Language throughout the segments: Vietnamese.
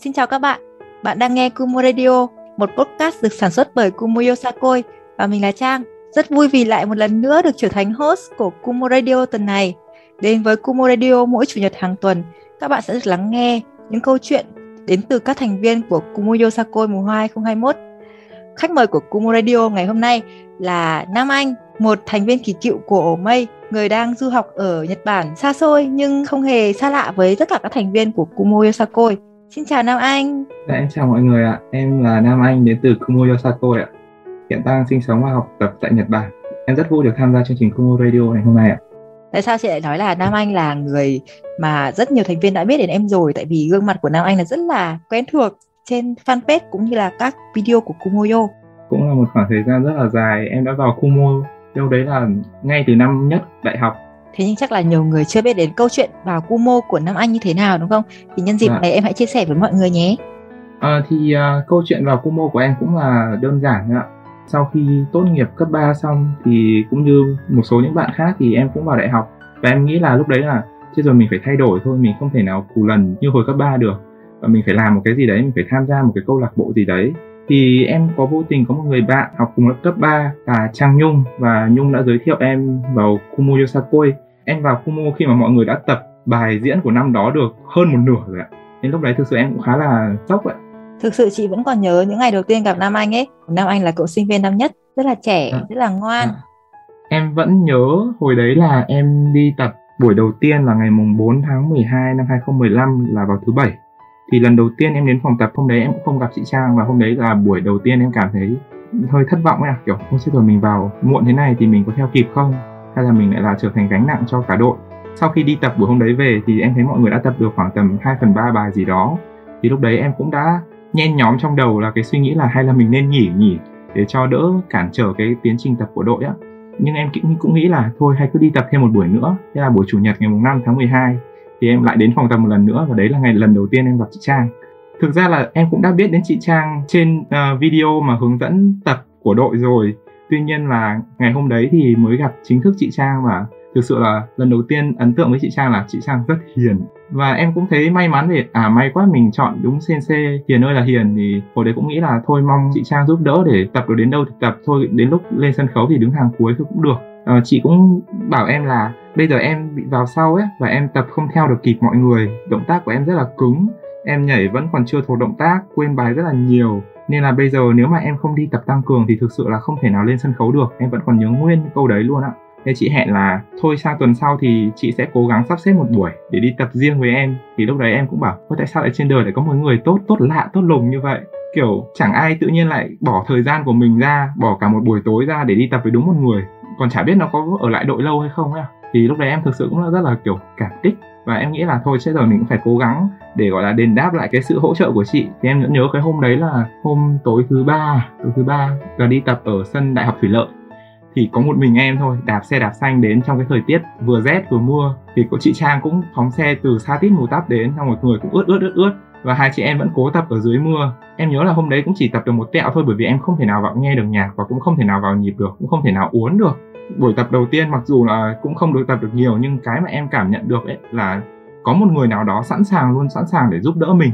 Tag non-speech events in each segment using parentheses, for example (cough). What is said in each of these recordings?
Xin chào các bạn. Bạn đang nghe Kumo Radio, một podcast được sản xuất bởi Kumo Yosakoi và mình là Trang. Rất vui vì lại một lần nữa được trở thành host của Kumo Radio tuần này. Đến với Kumo Radio mỗi chủ nhật hàng tuần, các bạn sẽ được lắng nghe những câu chuyện đến từ các thành viên của Kumo Yosakoi mùa 2021. Khách mời của Kumo Radio ngày hôm nay là Nam Anh, một thành viên kỳ cựu của Ổ Mây, người đang du học ở Nhật Bản xa xôi nhưng không hề xa lạ với tất cả các thành viên của Kumo Yosakoi. Xin chào Nam Anh. Dạ, em chào mọi người ạ. Em là Nam Anh đến từ Kumo Yosakoi ạ. Hiện đang sinh sống và học tập tại Nhật Bản. Em rất vui được tham gia chương trình Kumo Radio ngày hôm nay ạ. Tại sao chị lại nói là Nam Anh là người mà rất nhiều thành viên đã biết đến em rồi tại vì gương mặt của Nam Anh là rất là quen thuộc trên fanpage cũng như là các video của Kumoyo. Cũng là một khoảng thời gian rất là dài em đã vào Kumo đâu đấy là ngay từ năm nhất đại học Thế nhưng chắc là nhiều người chưa biết đến câu chuyện vào Kumo của Nam Anh như thế nào đúng không? Thì nhân dịp dạ. này em hãy chia sẻ với mọi người nhé. À, thì uh, câu chuyện vào Kumo của em cũng là đơn giản ạ. Sau khi tốt nghiệp cấp 3 xong thì cũng như một số những bạn khác thì em cũng vào đại học và em nghĩ là lúc đấy là chứ rồi mình phải thay đổi thôi, mình không thể nào cù lần như hồi cấp 3 được và mình phải làm một cái gì đấy, mình phải tham gia một cái câu lạc bộ gì đấy thì em có vô tình có một người bạn học cùng lớp cấp 3 là Trang Nhung và Nhung đã giới thiệu em vào Kumo Yosakoi. Em vào Kumo khi mà mọi người đã tập bài diễn của năm đó được hơn một nửa rồi ạ. Nên lúc đấy thực sự em cũng khá là sốc ạ. Thực sự chị vẫn còn nhớ những ngày đầu tiên gặp Nam Anh ấy. Nam Anh là cậu sinh viên năm nhất rất là trẻ à. rất là ngoan. À. em vẫn nhớ hồi đấy là em đi tập buổi đầu tiên là ngày mùng 4 tháng 12 năm 2015 là vào thứ bảy thì lần đầu tiên em đến phòng tập hôm đấy em cũng không gặp chị Trang và hôm đấy là buổi đầu tiên em cảm thấy hơi thất vọng ấy à kiểu ôi rồi mình vào muộn thế này thì mình có theo kịp không? Hay là mình lại là trở thành gánh nặng cho cả đội? Sau khi đi tập buổi hôm đấy về thì em thấy mọi người đã tập được khoảng tầm 2 phần ba bài gì đó. Thì lúc đấy em cũng đã nhen nhóm trong đầu là cái suy nghĩ là hay là mình nên nghỉ nghỉ để cho đỡ cản trở cái tiến trình tập của đội á. Nhưng em cũng, cũng nghĩ là thôi hay cứ đi tập thêm một buổi nữa. Thế là buổi chủ nhật ngày mùng 5 tháng 12 thì em lại đến phòng tập một lần nữa và đấy là ngày lần đầu tiên em gặp chị Trang. Thực ra là em cũng đã biết đến chị Trang trên uh, video mà hướng dẫn tập của đội rồi. Tuy nhiên là ngày hôm đấy thì mới gặp chính thức chị Trang và thực sự là lần đầu tiên ấn tượng với chị Trang là chị Trang rất hiền. Và em cũng thấy may mắn vì à may quá mình chọn đúng CNC hiền ơi là hiền thì hồi đấy cũng nghĩ là thôi mong chị Trang giúp đỡ để tập được đến đâu thì tập thôi đến lúc lên sân khấu thì đứng hàng cuối thì cũng được uh, chị cũng bảo em là bây giờ em bị vào sau ấy và em tập không theo được kịp mọi người. Động tác của em rất là cứng. Em nhảy vẫn còn chưa thuộc động tác quên bài rất là nhiều. Nên là bây giờ nếu mà em không đi tập tăng cường thì thực sự là không thể nào lên sân khấu được. Em vẫn còn nhớ nguyên câu đấy luôn ạ. Nên chị hẹn là thôi sang tuần sau thì chị sẽ cố gắng sắp xếp một buổi để đi tập riêng với em. Thì lúc đấy em cũng bảo tại sao lại trên đời lại có một người tốt tốt lạ tốt lùng như vậy? Kiểu chẳng ai tự nhiên lại bỏ thời gian của mình ra bỏ cả một buổi tối ra để đi tập với đúng một người còn chả biết nó có ở lại đội lâu hay không ấy thì lúc đấy em thực sự cũng rất là, kiểu, cảm kích và em nghĩ là thôi sẽ rồi mình cũng phải cố gắng để, gọi là, đền đáp lại cái sự hỗ trợ của chị. Thì em vẫn nhớ cái hôm đấy là hôm tối thứ ba, tối thứ ba là đi tập ở sân đại học thủy lợi. Thì có một mình em thôi, đạp xe đạp xanh đến trong cái thời tiết vừa rét vừa mưa. Thì có chị Trang cũng phóng xe từ xa tít mù tắp đến, xong một người cũng ướt ướt ướt ướt. Và hai chị em vẫn cố tập ở dưới mưa. Em nhớ là hôm đấy cũng chỉ tập được một tẹo thôi, bởi vì em không thể nào vào nghe được nhạc và cũng không thể nào vào nhịp được, cũng không thể nào uốn được buổi tập đầu tiên mặc dù là cũng không được tập được nhiều nhưng cái mà em cảm nhận được ấy là có một người nào đó sẵn sàng luôn sẵn sàng để giúp đỡ mình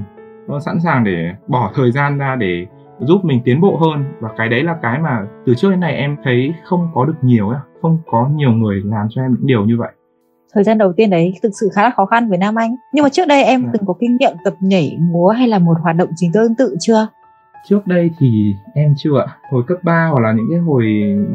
luôn sẵn sàng để bỏ thời gian ra để giúp mình tiến bộ hơn. Và cái đấy là cái mà từ trước đến nay em thấy không có được nhiều ấy không có nhiều người làm cho em những điều như vậy. Thời gian đầu tiên đấy thực sự khá là khó khăn với Nam Anh. Nhưng mà trước đây em dạ. từng có kinh nghiệm tập nhảy múa hay là một hoạt động chính tương tự chưa trước đây thì em chưa ạ. Hồi cấp 3 hoặc là những cái hồi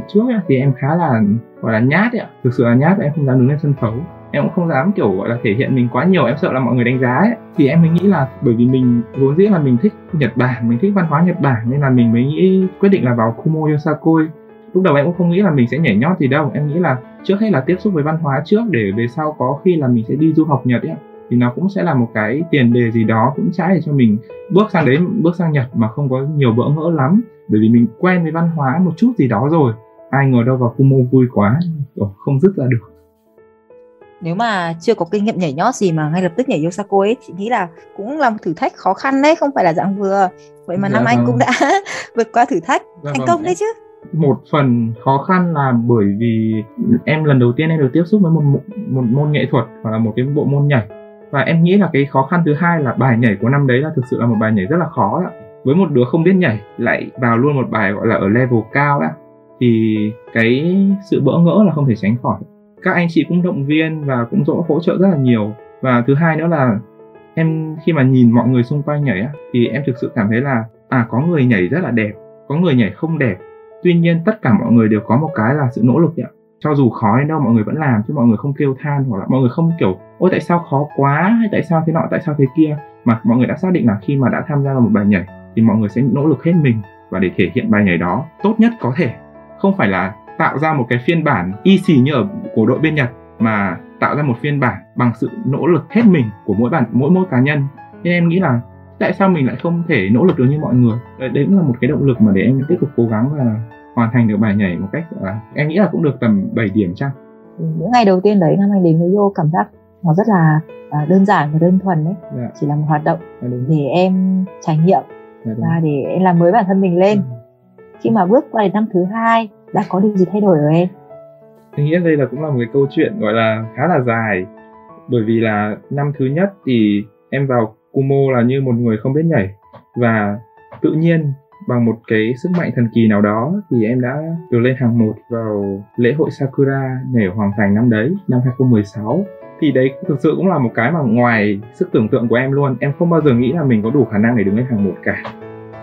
trước ấy, thì em khá là gọi là nhát ấy ạ. Thực sự là nhát em không dám đứng lên sân khấu. Em cũng không dám kiểu gọi là thể hiện mình quá nhiều. Em sợ là mọi người đánh giá ấy. Thì em mới nghĩ là bởi vì mình vốn dĩ là mình thích Nhật Bản mình thích văn hóa Nhật Bản nên là mình mới nghĩ quyết định là vào Kumo Yosakoi. Lúc đầu em cũng không nghĩ là mình sẽ nhảy nhót gì đâu. Em nghĩ là trước hết là tiếp xúc với văn hóa trước để về sau có khi là mình sẽ đi du học Nhật ấy thì nó cũng sẽ là một cái tiền đề gì đó cũng trái để cho mình bước sang đấy bước sang Nhật mà không có nhiều bỡ ngỡ lắm. Bởi vì mình quen với văn hóa một chút gì đó rồi. Ai ngờ đâu vào Kumo vui quá. Không dứt ra được. Nếu mà chưa có kinh nghiệm nhảy nhót gì mà ngay lập tức nhảy Yosako ấy chị nghĩ là cũng là một thử thách khó khăn đấy không phải là dạng vừa. Vậy mà dạ năm vâng. anh cũng đã (laughs) vượt qua thử thách dạ thành vâng. công đấy chứ. Một phần khó khăn là bởi vì em lần đầu tiên em được tiếp xúc với một, một, một môn nghệ thuật hoặc là một cái bộ môn nhảy và em nghĩ là cái khó khăn thứ hai là bài nhảy của năm đấy là thực sự là một bài nhảy rất là khó ạ. Với một đứa không biết nhảy, lại vào luôn một bài gọi là ở level cao đó. thì cái sự bỡ ngỡ là không thể tránh khỏi. Các anh chị cũng động viên và cũng dỗ hỗ trợ rất là nhiều. Và thứ hai nữa là em khi mà nhìn mọi người xung quanh nhảy á, thì em thực sự cảm thấy là à có người nhảy rất là đẹp, có người nhảy không đẹp. Tuy nhiên tất cả mọi người đều có một cái là sự nỗ lực ạ cho dù khó đến đâu mọi người vẫn làm chứ mọi người không kêu than hoặc là mọi người không kiểu ôi tại sao khó quá? Hay tại sao thế nọ tại sao thế kia? Mà mọi người đã xác định là khi mà đã tham gia vào một bài nhảy thì mọi người sẽ nỗ lực hết mình và để thể hiện bài nhảy đó tốt nhất có thể. Không phải là tạo ra một cái phiên bản y xì như ở của đội bên Nhật mà tạo ra một phiên bản bằng sự nỗ lực hết mình của mỗi bản mỗi mỗi cá nhân. Nên em nghĩ là tại sao mình lại không thể nỗ lực được như mọi người? Đấy, đấy cũng là một cái động lực mà để em tiếp tục cố gắng và hoàn thành được bài nhảy một cách là em nghĩ là cũng được tầm 7 điểm chăng? Những ngày đầu tiên đấy năm anh đến với Yo cảm giác nó rất là à, đơn giản và đơn thuần đấy dạ. chỉ là một hoạt động dạ, để em trải nghiệm dạ, và để em làm mới bản thân mình lên. Ừ. khi mà bước qua đến năm thứ hai đã có điều gì thay đổi rồi em? Em nghĩ đây là cũng là một cái câu chuyện gọi là khá là dài. Bởi vì là năm thứ nhất thì em vào Kumo là như một người không biết nhảy. Và tự nhiên bằng một cái sức mạnh thần kỳ nào đó thì em đã được lên hàng một vào lễ hội Sakura nhảy Hoàng Thành năm đấy, năm 2016. Thì đấy thực sự cũng là một cái mà ngoài sức tưởng tượng của em luôn, em không bao giờ nghĩ là mình có đủ khả năng để đứng lên hàng một cả.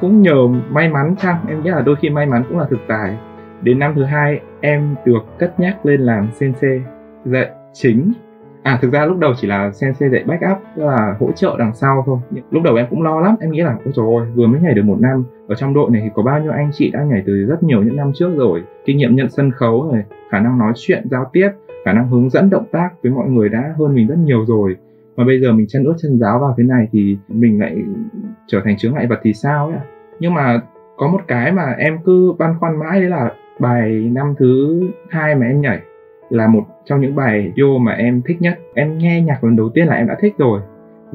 Cũng nhờ may mắn chăng, em nghĩ là đôi khi may mắn cũng là thực tài. Đến năm thứ hai em được cất nhắc lên làm sensei dạy chính à thực ra lúc đầu chỉ là sensei dạy backup tức là hỗ trợ đằng sau thôi lúc đầu em cũng lo lắm em nghĩ là ôi trời ơi vừa mới nhảy được một năm ở trong đội này thì có bao nhiêu anh chị đã nhảy từ rất nhiều những năm trước rồi. Kinh nghiệm nhận sân khấu rồi khả năng nói chuyện, giao tiếp, khả năng hướng dẫn, động tác với mọi người đã hơn mình rất nhiều rồi. Mà bây giờ mình chân ướt chân giáo vào thế này thì mình lại trở thành chướng ngại vật thì sao ấy nhưng mà có một cái mà em cứ băn khoăn mãi đấy là bài năm thứ hai mà em nhảy là một trong những bài yo mà em thích nhất. Em nghe nhạc lần đầu tiên là em đã thích rồi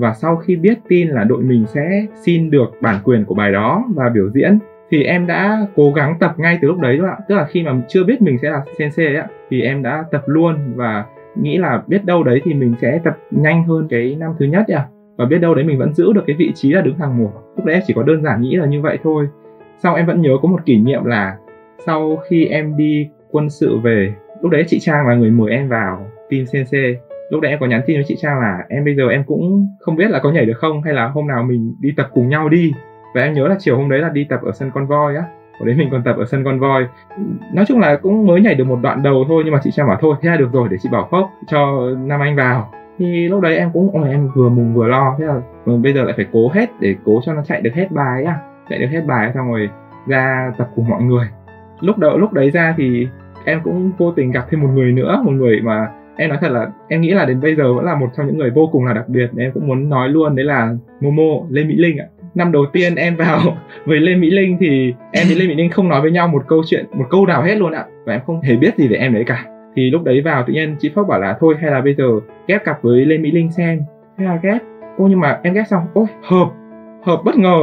và sau khi biết tin là đội mình sẽ xin được bản quyền của bài đó và biểu diễn thì em đã cố gắng tập ngay từ lúc đấy các bạn tức là khi mà chưa biết mình sẽ là sensei ấy, thì em đã tập luôn và nghĩ là biết đâu đấy thì mình sẽ tập nhanh hơn cái năm thứ nhất ạ. Và biết đâu đấy mình vẫn giữ được cái vị trí là đứng hàng một. Lúc đấy em chỉ có đơn giản nghĩ là như vậy thôi. Sau em vẫn nhớ có một kỷ niệm là sau khi em đi quân sự về lúc đấy chị Trang là người mời em vào team Sensei lúc đấy em có nhắn tin với chị Trang là, em bây giờ em cũng không biết là có nhảy được không, hay là hôm nào mình đi tập cùng nhau đi. Và em nhớ là chiều hôm đấy là đi tập ở sân con voi á. Hồi đấy mình còn tập ở sân con voi nói chung là cũng mới nhảy được một đoạn đầu thôi, nhưng mà chị Trang bảo, thôi, thế là được rồi, để chị bảo phốc cho Nam Anh vào. Thì lúc đấy em cũng, ôi, em vừa mừng vừa lo, thế là bây giờ lại phải cố hết để cố cho nó chạy được hết bài á. Chạy được hết bài, xong rồi ra tập cùng mọi người. Lúc đầu lúc đấy ra thì em cũng vô tình gặp thêm một người nữa, một người mà em nói thật là em nghĩ là đến bây giờ vẫn là một trong những người vô cùng là đặc biệt. Em cũng muốn nói luôn, đấy là Momo, Lê Mỹ Linh ạ. Năm đầu tiên em vào (laughs) với Lê Mỹ Linh thì em với Lê Mỹ Linh không nói với nhau một câu chuyện, một câu nào hết luôn ạ. Và em không hề biết gì về em đấy cả. Thì lúc đấy vào tự nhiên chị Phúc bảo là, thôi, hay là bây giờ ghép cặp với Lê Mỹ Linh xem. Thế là ghép. Ô, nhưng mà em ghép xong, ôi, hợp hợp bất ngờ.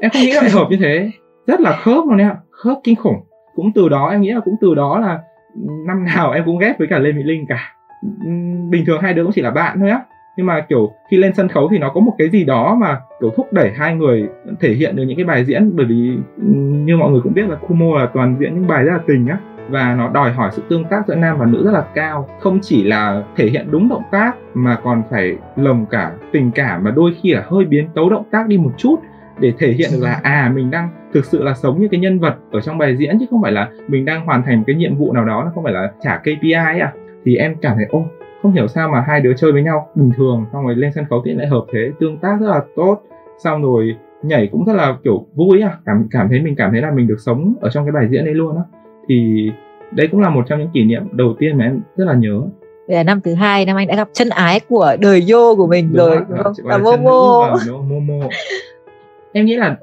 Em không nghĩ là hợp như thế. Rất là khớp luôn ạ. Khớp kinh khủng. Cũng từ đó, em nghĩ là cũng từ đó là năm nào em cũng ghép với cả lê mỹ linh cả bình thường hai đứa cũng chỉ là bạn thôi á. Nhưng mà, kiểu, khi lên sân khấu thì nó có một cái gì đó mà, kiểu, thúc đẩy hai người thể hiện được những cái bài diễn. Bởi vì như mọi người cũng biết là Kumo là toàn diễn những bài rất là tình á. Và nó đòi hỏi sự tương tác giữa nam và nữ rất là cao. Không chỉ là thể hiện đúng động tác mà còn phải lồng cả tình cảm mà đôi khi là hơi biến tấu động tác đi một chút để thể hiện được là à mình đang thực sự là sống như cái nhân vật ở trong bài diễn. Chứ không phải là mình đang hoàn thành một cái nhiệm vụ nào đó, nó không phải là trả KPI à thì em cảm thấy ô không hiểu sao mà hai đứa chơi với nhau bình thường xong rồi lên sân khấu thì lại hợp thế tương tác rất là tốt. Xong rồi nhảy cũng rất là kiểu vui à cảm cảm thấy mình cảm thấy là mình được sống ở trong cái bài diễn đấy luôn á. Thì đây cũng là một trong những kỷ niệm đầu tiên mà em rất là nhớ. Đây là năm thứ hai năm anh đã gặp chân ái của đời yo của mình đúng rồi đúng không? Là Momo. Momo. (laughs) Em nghĩ là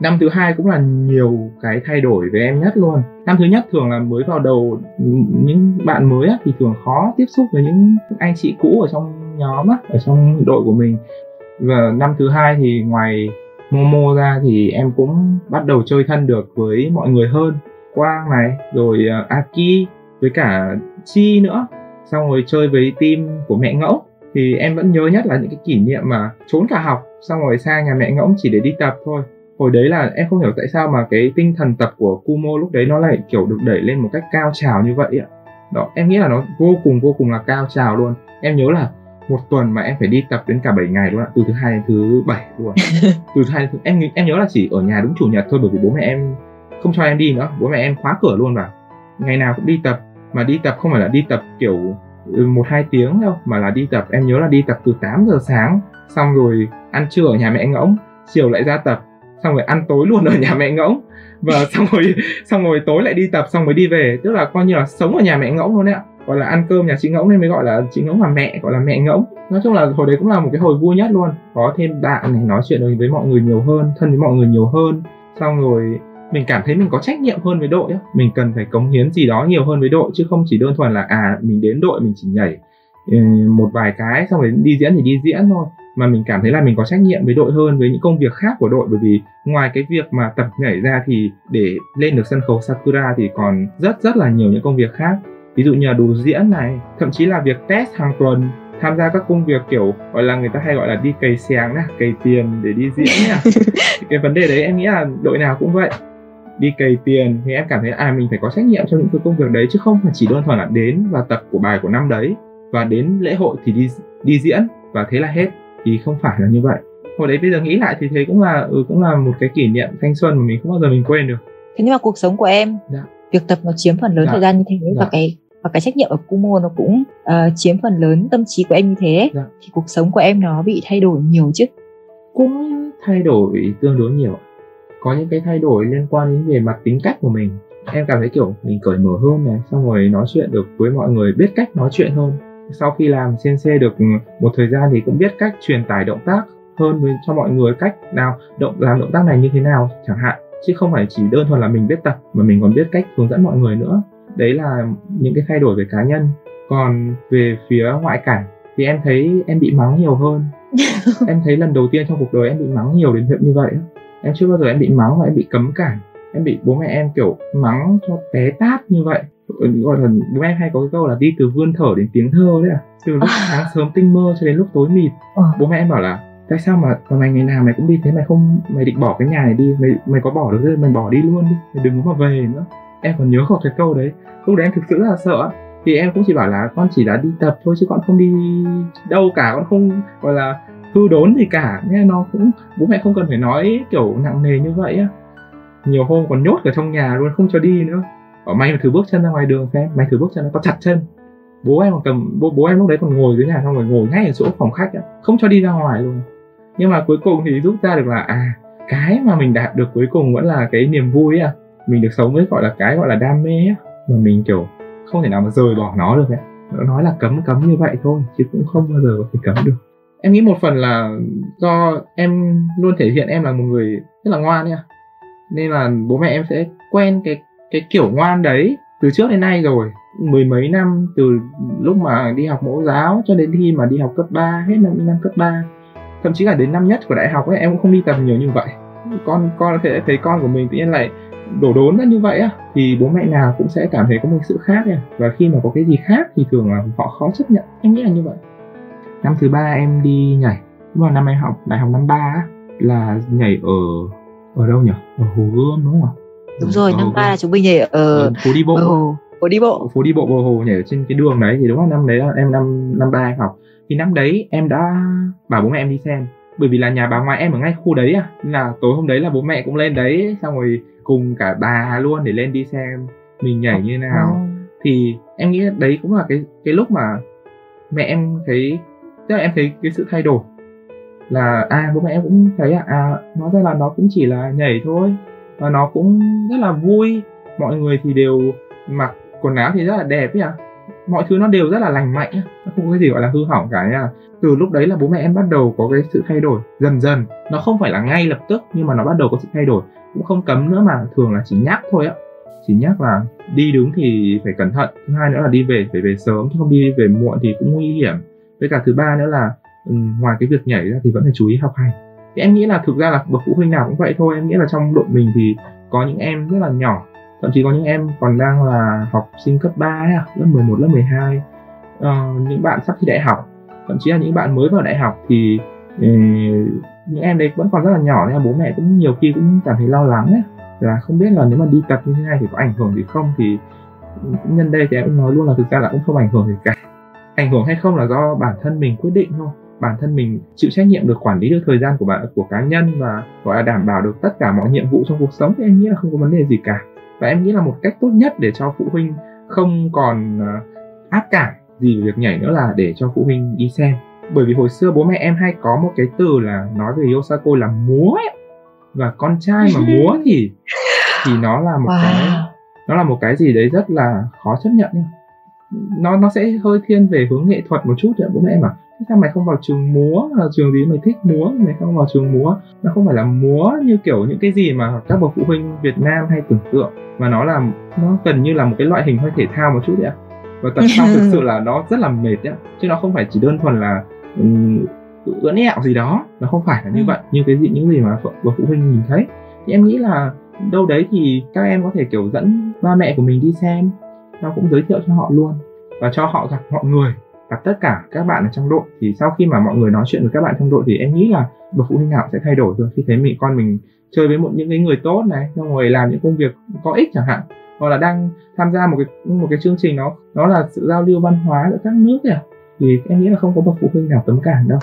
năm thứ hai cũng là nhiều cái thay đổi với em nhất luôn. Năm thứ nhất thường là mới vào đầu những bạn mới á, thì thường khó tiếp xúc với những anh chị cũ ở trong nhóm á, ở trong đội của mình. Và năm thứ hai thì ngoài Momo ra thì em cũng bắt đầu chơi thân được với mọi người hơn. Quang này rồi ờ, Aki với cả Chi nữa. Xong rồi chơi với team của mẹ ngẫu thì em vẫn nhớ nhất là những cái kỷ niệm mà trốn cả học xong rồi sang nhà mẹ ngỗng chỉ để đi tập thôi hồi đấy là em không hiểu tại sao mà cái tinh thần tập của Kumo lúc đấy nó lại kiểu được đẩy lên một cách cao trào như vậy ạ. Đó em nghĩ là nó vô cùng vô cùng là cao trào luôn. Em nhớ là một tuần mà em phải đi tập đến cả 7 ngày luôn ạ từ thứ hai đến thứ bảy luôn (laughs) từ thứ hai thứ... em em nhớ là chỉ ở nhà đúng chủ nhật thôi bởi vì bố mẹ em không cho em đi nữa. Bố mẹ em khóa cửa luôn vào ngày nào cũng đi tập mà đi tập không phải là đi tập kiểu ừ, một hai tiếng đâu mà là đi tập. Em nhớ là đi tập từ 8 giờ sáng xong rồi ăn trưa ở nhà mẹ ngỗng chiều lại ra tập xong rồi ăn tối luôn ở nhà mẹ ngỗng. Và vâng, (laughs) xong rồi xong rồi tối lại đi tập, xong mới đi về. Tức là coi như là sống ở nhà mẹ ngỗng luôn đấy ạ. Gọi là ăn cơm nhà chị ngỗng nên mới gọi là chị ngỗng là mẹ, gọi là mẹ ngỗng. Nói chung là hồi đấy cũng là một cái hồi vui nhất luôn. Có thêm bạn này nói chuyện với mọi người nhiều hơn, thân với mọi người nhiều hơn. Xong rồi mình cảm thấy mình có trách nhiệm hơn với đội á. Mình cần phải cống hiến gì đó nhiều hơn với đội, chứ không chỉ đơn thuần là à mình đến đội mình chỉ nhảy ừ, một vài cái, xong rồi đi diễn thì đi diễn thôi mà mình cảm thấy là mình có trách nhiệm với đội hơn với những công việc khác của đội. Bởi vì ngoài cái việc mà tập nhảy ra thì để lên được sân khấu Sakura thì còn rất rất là nhiều những công việc khác. Ví dụ như là đồ diễn này thậm chí là việc test hàng tuần tham gia các công việc kiểu gọi là người ta hay gọi là đi cày xéng nè cày tiền để đi diễn nha (laughs) cái vấn đề đấy em nghĩ là đội nào cũng vậy. Đi cày tiền thì em cảm thấy à mình phải có trách nhiệm trong những cái công việc đấy chứ không phải chỉ đơn thuần là đến và tập của bài của năm đấy và đến lễ hội thì đi đi diễn và thế là hết thì không phải là như vậy hồi đấy bây giờ nghĩ lại thì thế cũng là ừ, cũng là một cái kỷ niệm thanh xuân mà mình không bao giờ mình quên được thế nhưng mà cuộc sống của em dạ. việc tập nó chiếm phần lớn dạ. thời gian như thế dạ. và cái và cái trách nhiệm ở Kumo nó cũng uh, chiếm phần lớn tâm trí của em như thế dạ. thì cuộc sống của em nó bị thay đổi nhiều chứ cũng thay đổi tương đối nhiều có những cái thay đổi liên quan đến về mặt tính cách của mình em cảm thấy kiểu mình cởi mở hơn này xong rồi nói chuyện được với mọi người biết cách nói chuyện hơn sau khi làm CNC được một thời gian thì cũng biết cách truyền tải động tác hơn với cho mọi người cách nào động làm động tác này như thế nào chẳng hạn. Chứ không phải chỉ đơn thuần là mình biết tập mà mình còn biết cách hướng dẫn mọi người nữa. Đấy là những cái thay đổi về cá nhân. Còn về phía ngoại cảnh thì em thấy em bị mắng nhiều hơn. (laughs) Em thấy lần đầu tiên trong cuộc đời em bị mắng nhiều đến như vậy em chưa bao giờ em bị mắng và em bị cấm cản. Em bị bố mẹ em kiểu mắng cho té tát như vậy gọi là bố em hay có cái câu là đi từ vươn thở đến tiếng thơ đấy à? Từ lúc sáng sớm tinh mơ cho đến lúc tối mịt. Ờ. bố mẹ em bảo là tại sao mà, mà mày ngày nào mày cũng đi thế mày không mày định bỏ cái nhà này đi mày mày có bỏ được rồi mày bỏ đi luôn đi mày đừng có mà về nữa. Em còn nhớ không cái câu đấy. Lúc đấy em thực sự là sợ. Thì em cũng chỉ bảo là con chỉ là đi tập thôi chứ con không đi đâu cả con không gọi là hư đốn gì cả. Nên nó cũng bố mẹ không cần phải nói kiểu nặng nề như vậy á. Nhiều hôm còn nhốt ở trong nhà luôn không cho đi nữa may mà thử bước chân ra ngoài đường xem. Mày thử bước chân nó có chặt chân. Bố em còn cầm bố, bố em lúc đấy còn ngồi dưới nhà xong rồi ngồi ngay ở chỗ phòng khách á không cho đi ra ngoài luôn. Nhưng mà cuối cùng thì rút ra được là à cái mà mình đạt được cuối cùng vẫn là cái niềm vui à mình được sống với gọi là cái gọi là đam mê ấy, mà mình kiểu không thể nào mà rời bỏ nó được ấy. nó nói là cấm cấm như vậy thôi chứ cũng không bao giờ có thể cấm được. Em nghĩ một phần là do em luôn thể hiện em là một người rất là ngoan nha. Nên là bố mẹ em sẽ quen cái cái kiểu ngoan đấy, từ trước đến nay rồi. Mười mấy năm, từ lúc mà đi học mẫu giáo cho đến khi mà đi học cấp 3 hết năm năm cấp 3 thậm chí là đến năm nhất của đại học ấy, em cũng không đi tập nhiều như vậy. Con con thể thấy con của mình tự nhiên lại đổ đốn ra như vậy á, thì bố mẹ nào cũng sẽ cảm thấy có một sự khác nha. Và khi mà có cái gì khác thì thường là họ khó chấp nhận. Em nghĩ là như vậy. Năm thứ ba em đi nhảy. Lúc là năm em học đại học năm ba là nhảy ở ở đâu nhỉ ở hồ gươm đúng không đúng rồi năm ba là chúng mình nhảy ở, ở phố đi bộ. Hồ. Phố đi bộ. Phố đi bộ bờ hồ nhảy ở trên cái đường đấy thì đúng là năm đấy là em năm năm ba em học. Thì năm đấy em đã bảo bố mẹ em đi xem. Bởi vì là nhà bà ngoại em ở ngay khu đấy à. Nên là tối hôm đấy là bố mẹ cũng lên đấy xong rồi cùng cả bà luôn để lên đi xem mình nhảy như nào. Thì em nghĩ đấy cũng là cái cái lúc mà mẹ em thấy tức là em thấy cái sự thay đổi. Là à bố mẹ em cũng thấy à, à nói ra là nó cũng chỉ là nhảy thôi và nó cũng rất là vui. Mọi người thì đều mặc quần áo thì rất là đẹp ấy à mọi thứ nó đều rất là lành mạnh nó không có cái gì gọi là hư hỏng cả nha từ lúc đấy là bố mẹ em bắt đầu có cái sự thay đổi dần dần. Nó không phải là ngay lập tức, nhưng mà nó bắt đầu có sự thay đổi. Cũng không cấm nữa mà, thường là chỉ nhắc thôi ạ. Chỉ nhắc là đi đứng thì phải cẩn thận. Thứ hai nữa là đi về, phải về sớm, chứ không đi về muộn thì cũng nguy hiểm. Với cả thứ ba nữa là ừ, ngoài cái việc nhảy ra thì vẫn phải chú ý học hành thì em nghĩ là thực ra là bậc phụ huynh nào cũng vậy thôi. Em nghĩ là trong đội mình thì có những em rất là nhỏ. Thậm chí có những em còn đang là học sinh cấp 3 lớp 11, lớp 12 uh, ờ, những bạn sắp thi đại học thậm chí là những bạn mới vào đại học thì ừ, những em đấy vẫn còn rất là nhỏ nên là bố mẹ cũng nhiều khi cũng cảm thấy lo lắng ấy. Là không biết là nếu mà đi tập như thế này thì có ảnh hưởng gì không thì nhân đây thì em cũng nói luôn là thực ra là cũng không ảnh hưởng gì cả. Ảnh hưởng hay không là do bản thân mình quyết định thôi bản thân mình chịu trách nhiệm được quản lý được thời gian của bạn của cá nhân và gọi là đảm bảo được tất cả mọi nhiệm vụ trong cuộc sống thì em nghĩ là không có vấn đề gì cả và em nghĩ là một cách tốt nhất để cho phụ huynh không còn ờ, áp cảm gì về việc nhảy nữa là để cho phụ huynh đi xem bởi vì hồi xưa bố mẹ em hay có một cái từ là nói về Yosako là múa ấy. và con trai mà múa (laughs) thì thì nó là một wow. cái nó là một cái gì đấy rất là khó chấp nhận nhá nó nó sẽ hơi thiên về hướng nghệ thuật một chút đấy bố mẹ mà sao mày không vào trường múa? Là trường gì? Mày thích múa? Mày không vào trường múa? Nó không phải là múa như kiểu những cái gì mà các bậc phụ huynh Việt Nam hay tưởng tượng mà nó là nó gần như là một cái loại hình hơi thể thao một chút đấy ạ. Và tập sau thực sự là nó rất là mệt đấy chứ nó không phải chỉ đơn thuần là um, ưỡn ẹo gì đó. Nó không phải là như ừ. vậy như cái gì những gì mà bậc phụ huynh nhìn thấy. Thì em nghĩ là đâu đấy thì các em có thể kiểu dẫn ba mẹ của mình đi xem. Nó cũng giới thiệu cho họ luôn và cho họ gặp mọi người gặp tất cả các bạn ở trong đội thì sau khi mà mọi người nói chuyện với các bạn trong đội thì em nghĩ là bậc phụ huynh nào sẽ thay đổi thôi. Khi thấy mình con mình chơi với một những cái người tốt này xong rồi làm những công việc có ích chẳng hạn hoặc là đang tham gia một cái một cái chương trình nó nó là sự giao lưu văn hóa giữa các nước kìa à, thì em nghĩ là không có bậc phụ huynh nào cấm cản đâu.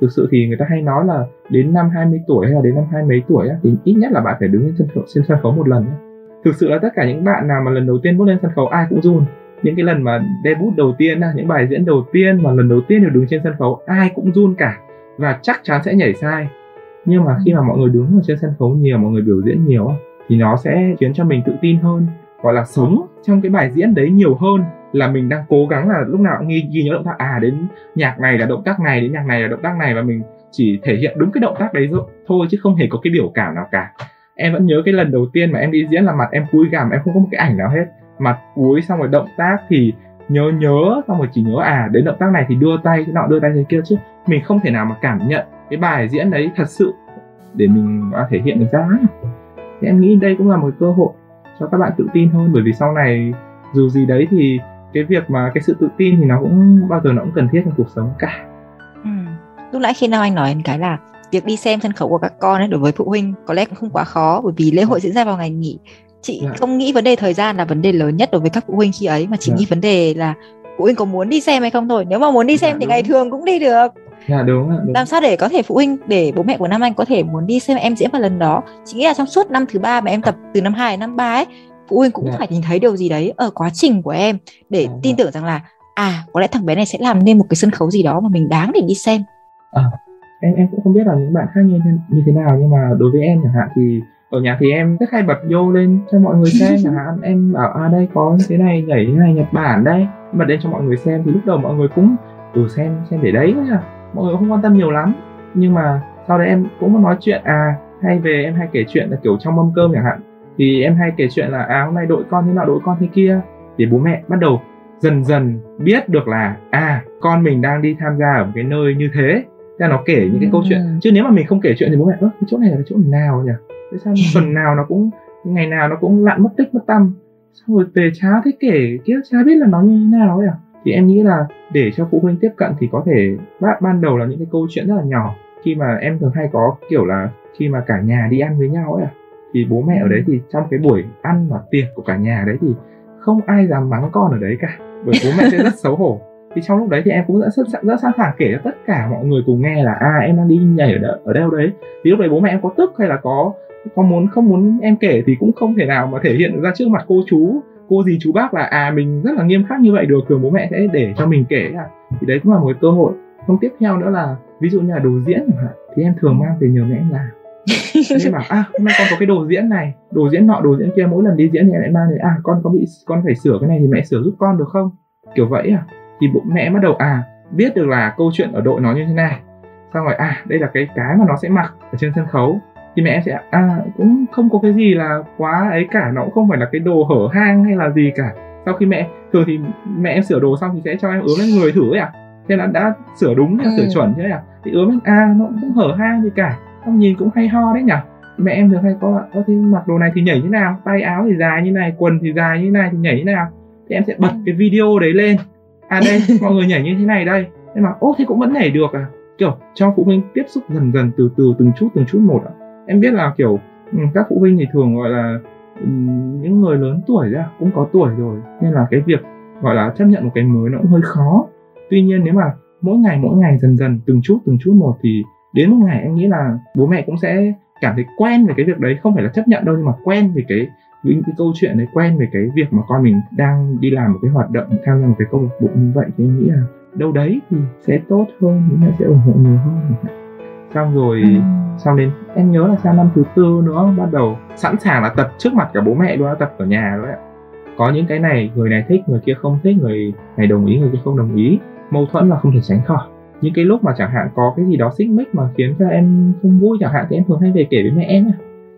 Thực sự thì người ta hay nói là đến năm 20 tuổi hay là đến năm hai mấy tuổi á, thì ít nhất là bạn phải đứng lên sân khấu, trên sân khấu một lần nhé. thực sự là tất cả những bạn nào mà lần đầu tiên bước lên sân khấu ai cũng run những cái lần mà debut đầu tiên những bài diễn đầu tiên mà lần đầu tiên được đứng trên sân khấu ai cũng run cả và chắc chắn sẽ nhảy sai. Nhưng mà khi mà mọi người đứng ở trên sân khấu nhiều mọi người biểu diễn nhiều thì nó sẽ khiến cho mình tự tin hơn gọi là sống trong cái bài diễn đấy nhiều hơn là mình đang cố gắng là lúc nào cũng ghi, ghi nhớ động tác. À đến nhạc này là động tác này đến nhạc này là động tác này và mình chỉ thể hiện đúng cái động tác đấy thôi chứ không hề có cái biểu cảm nào cả. Em vẫn nhớ cái lần đầu tiên mà em đi diễn là mặt em cúi gằm em không có một cái ảnh nào hết mặt cúi xong rồi động tác thì nhớ nhớ, xong rồi chỉ nhớ à đến động tác này thì đưa tay cái nọ, đưa tay thế kia chứ. Mình không thể nào mà cảm nhận cái bài diễn đấy thật sự để mình thể hiện được ra. Thì em nghĩ đây cũng là một cơ hội cho các bạn tự tin hơn, bởi vì sau này dù gì đấy thì cái việc mà cái sự tự tin thì nó cũng bao giờ nó cũng cần thiết trong cuộc sống cả. Ừ. lúc nãy khi nào anh nói cái là việc đi xem sân khấu của các con ấy đối với phụ huynh có lẽ cũng không quá khó, bởi vì lễ hội diễn ra vào ngày nghỉ chị yeah. Dạ. không nghĩ vấn đề thời gian là vấn đề lớn nhất đối với các phụ huynh khi ấy mà chỉ yeah. Dạ. nghĩ vấn đề là phụ huynh có muốn đi xem hay không thôi nếu mà muốn đi dạ, xem yeah, thì ngày thường cũng đi được Dạ đúng, đúng. Làm sao để có thể phụ huynh để bố mẹ của Nam Anh có thể muốn đi xem em diễn vào lần đó? Chị nghĩ là trong suốt năm thứ ba mà em tập từ năm 2 đến năm 3 ấy, phụ huynh cũng yeah. phải nhìn thấy điều gì đấy ở quá trình của em để yeah. tin tưởng rằng là à có lẽ thằng bé này sẽ làm nên một cái sân khấu gì đó mà mình đáng để đi xem. À, em em cũng không biết là những bạn khác như như thế nào nhưng mà đối với em chẳng hạn thì ở nhà thì em rất hay bật vô lên cho mọi người xem (laughs) chẳng hạn. Em bảo à đây có thế này nhảy thế này nhật bản đây. Bật lên cho mọi người xem thì lúc đầu mọi người cũng ừ xem xem để đấy thôi à mọi người không quan tâm nhiều lắm. Nhưng mà sau đấy em cũng nói chuyện à hay về em hay kể chuyện là kiểu trong mâm cơm chẳng hạn. Thì em hay kể chuyện là à hôm nay đội con thế nào đội con thế kia. Thì bố mẹ bắt đầu dần dần biết được là à con mình đang đi tham gia ở một cái nơi như thế thế nó kể những cái ừ. câu chuyện. Chứ nếu mà mình không kể chuyện thì bố mẹ ơ cái chỗ này là cái chỗ nào nhỉ? Tại sao (laughs) tuần nào nó cũng ngày nào nó cũng lặn mất tích mất tâm xong rồi về chả thấy kể kia chả biết là nó như thế nào ấy à? Thì em nghĩ là để cho phụ huynh tiếp cận thì có thể ban ban đầu là những cái câu chuyện rất là nhỏ. Khi mà em thường hay có kiểu là khi mà cả nhà đi ăn với nhau ấy à thì bố mẹ ở đấy thì trong cái buổi ăn và tiệc của cả nhà đấy thì không ai dám mắng con ở đấy cả. Bởi bố mẹ sẽ rất xấu hổ thì trong lúc đấy thì em cũng rất, rất, rất sẵn sàng kể cho tất cả mọi người cùng nghe là à em đang đi nhảy ở, đâu, ở đâu đấy. Thì lúc đấy bố mẹ em có tức hay là có có muốn không muốn em kể thì cũng không thể nào mà thể hiện ra trước mặt cô chú cô gì chú bác là à mình rất là nghiêm khắc như vậy được thường bố mẹ sẽ để cho mình kể à thì đấy cũng là một cơ hội. Không tiếp theo nữa là ví dụ như là đồ diễn thì em thường mang về nhờ mẹ em làm. Nên bảo à hôm nay con có cái đồ diễn này đồ diễn nọ đồ diễn kia mỗi lần đi diễn thì em lại mang thì à con có bị con phải sửa cái này thì mẹ sửa giúp con được không? Kiểu vậy à thì bố mẹ bắt đầu à biết được là câu chuyện ở đội nó như thế này. Xong rồi à đây là cái cái mà nó sẽ mặc ở trên sân khấu. Thì mẹ em sẽ à cũng không có cái gì là quá ấy cả nó cũng không phải là cái đồ hở hang hay là gì cả. Sau khi mẹ thường thì mẹ em sửa đồ xong thì sẽ cho em ướm lên người thử ấy à thế là đã sửa đúng ừ. sửa chuẩn thế à thì ướm lên à nó cũng không hở hang gì cả. Xong nhìn cũng hay ho đấy nhỉ. Mẹ em thường hay có ơ thì mặc đồ này thì nhảy như nào? Tay áo thì dài như này quần thì dài như này thì nhảy như nào? Thì em sẽ bật cái video đấy lên à đây, mọi người nhảy như thế này đây. Thế mà, ô, thế cũng vẫn nhảy được à? Kiểu, cho phụ huynh tiếp xúc dần dần từ từ từng chút từng chút một ạ. Em biết là, kiểu ừ, các phụ huynh thì thường, gọi là ừ, những người lớn tuổi ra à, cũng có tuổi rồi. Nên là cái việc, gọi là, chấp nhận một cái mới nó cũng hơi khó. Tuy nhiên, nếu mà mỗi ngày mỗi ngày dần dần, từng chút từng chút một thì đến một ngày em nghĩ là bố mẹ cũng sẽ cảm thấy quen về cái việc đấy. Không phải là chấp nhận đâu, nhưng mà quen về cái những cái câu chuyện đấy quen về cái việc mà con mình đang đi làm một cái hoạt động tham gia một cái câu lạc bộ như vậy thì em nghĩ là đâu đấy thì sẽ tốt hơn bố mẹ sẽ ủng hộ nhiều hơn xong rồi ừ. xong đến em nhớ là sang năm thứ tư nữa bắt đầu sẵn sàng là tập trước mặt cả bố mẹ luôn tập ở nhà luôn ạ. Có những cái này người này thích người kia không thích người này đồng ý người kia không đồng ý mâu thuẫn là không thể tránh khỏi. Những cái lúc mà chẳng hạn có cái gì đó xích mích mà khiến cho em không vui chẳng hạn thì em thường hay về kể với mẹ em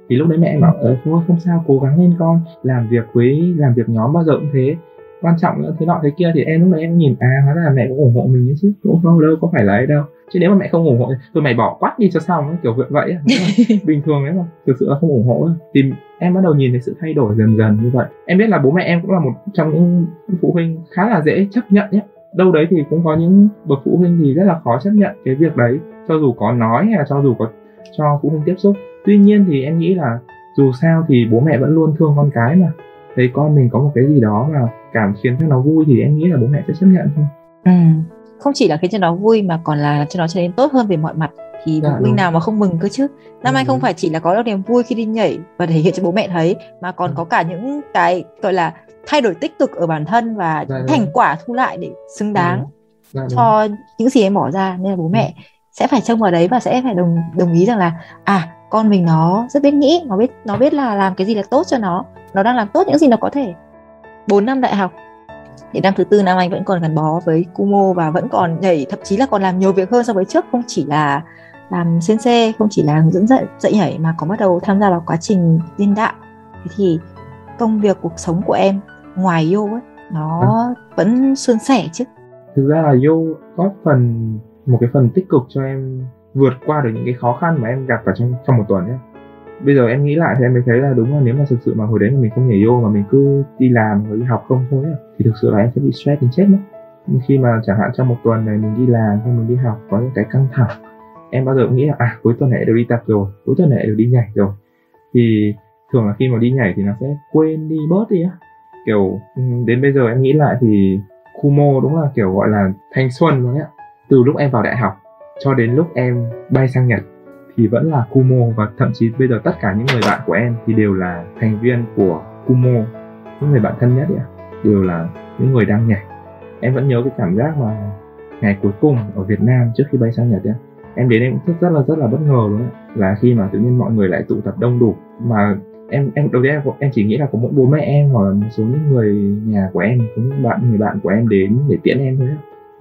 thì lúc đấy mẹ em bảo ờ thôi không sao cố gắng lên con làm việc với làm việc nhóm bao giờ cũng thế. Quan trọng nữa thế nọ thế kia thì em lúc đấy em nhìn à hóa ra là mẹ cũng ủng hộ mình chứ cũng không đâu có phải là ấy đâu. Chứ nếu mà mẹ không ủng hộ thì mày bỏ quát đi cho xong ấy, kiểu vậy (laughs) bình thường đấy mà thực sự là không ủng hộ thì em bắt đầu nhìn thấy sự thay đổi dần dần như vậy. Em biết là bố mẹ em cũng là một trong những phụ huynh khá là dễ chấp nhận nhé đâu đấy thì cũng có những bậc phụ huynh thì rất là khó chấp nhận cái việc đấy cho dù có nói hay là cho dù có cho phụ huynh tiếp xúc tuy nhiên thì em nghĩ là dù sao thì bố mẹ vẫn luôn thương con cái mà thấy con mình có một cái gì đó mà cảm khiến cho nó vui thì em nghĩ là bố mẹ sẽ chấp nhận thôi ừ. không chỉ là khiến cho nó vui mà còn là cho nó trở nên tốt hơn về mọi mặt thì dạ, phụ huynh nào mà không mừng cơ chứ năm ừ. anh không phải chỉ là có được niềm vui khi đi nhảy và thể hiện cho bố mẹ thấy mà còn ừ. có cả những cái gọi là thay đổi tích cực ở bản thân và dạ, thành quả thu lại để xứng đáng ừ. dạ, cho những gì em bỏ ra nên là bố mẹ ừ. sẽ phải trông vào đấy và sẽ phải đồng đồng ý rằng là à con mình nó rất biết nghĩ nó biết nó biết là làm cái gì là tốt cho nó. Nó đang làm tốt những gì nó có thể. 4 năm đại học. Thì năm thứ tư năm anh vẫn còn gắn bó với Kumo và vẫn còn nhảy thậm chí là còn làm nhiều việc hơn so với trước. Không chỉ là làm sensei không chỉ là hướng dẫn dạy, dạy nhảy mà có bắt đầu tham gia vào quá trình liên đạo. Thế thì công việc cuộc sống của em ngoài yo ấy nó à. vẫn suôn sẻ chứ. Thực ra là yo có phần một cái phần tích cực cho em vượt qua được những cái khó khăn mà em gặp vào trong trong một tuần nhé bây giờ em nghĩ lại thì em mới thấy là đúng là nếu mà thực sự mà hồi đấy mà mình không nhảy vô mà mình cứ đi làm rồi đi học không thôi thì thực sự là em sẽ bị stress đến chết mất. Khi mà chẳng hạn trong một tuần này mình đi làm hay mình đi học có những cái căng thẳng, em bao giờ cũng nghĩ là à cuối tuần này đều đi tập rồi, cuối tuần này đều đi nhảy rồi. Thì thường là khi mà đi nhảy thì nó sẽ quên đi bớt đi á. Kiểu ừ, đến bây giờ em nghĩ lại thì Kumo đúng là kiểu gọi là thanh xuân luôn á từ lúc em vào đại học cho đến lúc em bay sang Nhật thì vẫn là Kumo và thậm chí bây giờ tất cả những người bạn của em thì đều là thành viên của Kumo. Những người bạn thân nhất ấy, đều là những người đang nhảy. Em vẫn nhớ cái cảm giác mà ngày cuối cùng ở Việt Nam trước khi bay sang Nhật ấy, em đến em cũng rất, rất là rất là bất ngờ luôn ấy. là khi mà tự nhiên mọi người lại tụ tập đông đủ mà em em đầu tiên em, em chỉ nghĩ là có mỗi bố mẹ em hoặc là một số những người nhà của em có những bạn người bạn của em đến để tiễn em thôi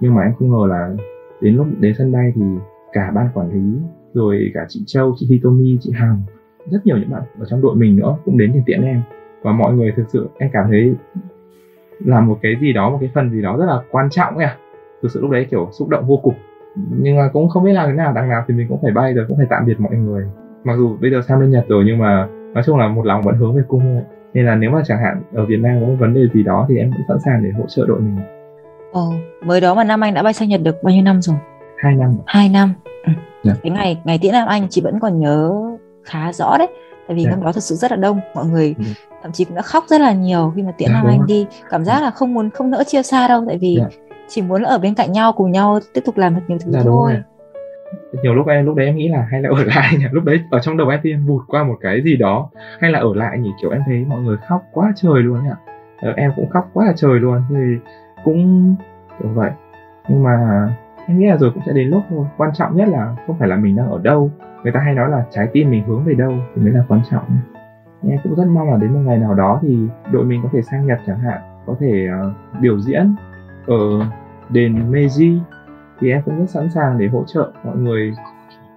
nhưng mà em không ngờ là đến lúc đến sân bay thì cả ban quản lý rồi cả chị Châu, chị Hitomi, chị Hằng rất nhiều những bạn ở trong đội mình nữa cũng đến để tiễn em. Và mọi người thực sự em cảm thấy là một cái gì đó một cái phần gì đó rất là quan trọng ấy à thực sự lúc đấy kiểu xúc động vô cùng. Nhưng mà cũng không biết làm thế nào đằng nào thì mình cũng phải bay rồi cũng phải tạm biệt mọi người. Mặc dù bây giờ sang bên Nhật rồi nhưng mà nói chung là một lòng vẫn hướng về cung nên là nếu mà chẳng hạn ở Việt Nam có một vấn đề gì đó thì em cũng sẵn sàng để hỗ trợ đội mình. Ồ, mới đó mà năm anh đã bay sang Nhật được bao nhiêu năm rồi? Hai năm. Hai năm. Ừ. Yeah. Cái ngày ngày tiễn Nam Anh chị vẫn còn nhớ khá rõ đấy. Tại vì yeah. năm đó thật sự rất là đông, mọi người ừ. thậm chí cũng đã khóc rất là nhiều khi mà tiễn yeah, Nam Anh đi. Cảm giác là không muốn không nỡ chia xa đâu, tại vì yeah. chỉ muốn ở bên cạnh nhau cùng nhau tiếp tục làm được nhiều thứ yeah, thôi. nhiều lúc em lúc đấy em nghĩ là hay là ở (laughs) lại nhỉ lúc đấy ở trong đầu em thì em vụt qua một cái gì đó hay là ở lại nhỉ kiểu em thấy mọi người khóc quá trời luôn ạ ờ, em cũng khóc quá là trời luôn thì cũng kiểu vậy. Nhưng mà em nghĩ là rồi cũng sẽ đến lúc thôi quan trọng nhất là không phải là mình đang ở đâu. Người ta hay nói là trái tim mình hướng về đâu thì mới là quan trọng. Em cũng rất mong là đến một ngày nào đó thì đội mình có thể sang nhật chẳng hạn có thể uh, biểu diễn ở đền Meiji. Thì em cũng rất sẵn sàng để hỗ trợ mọi người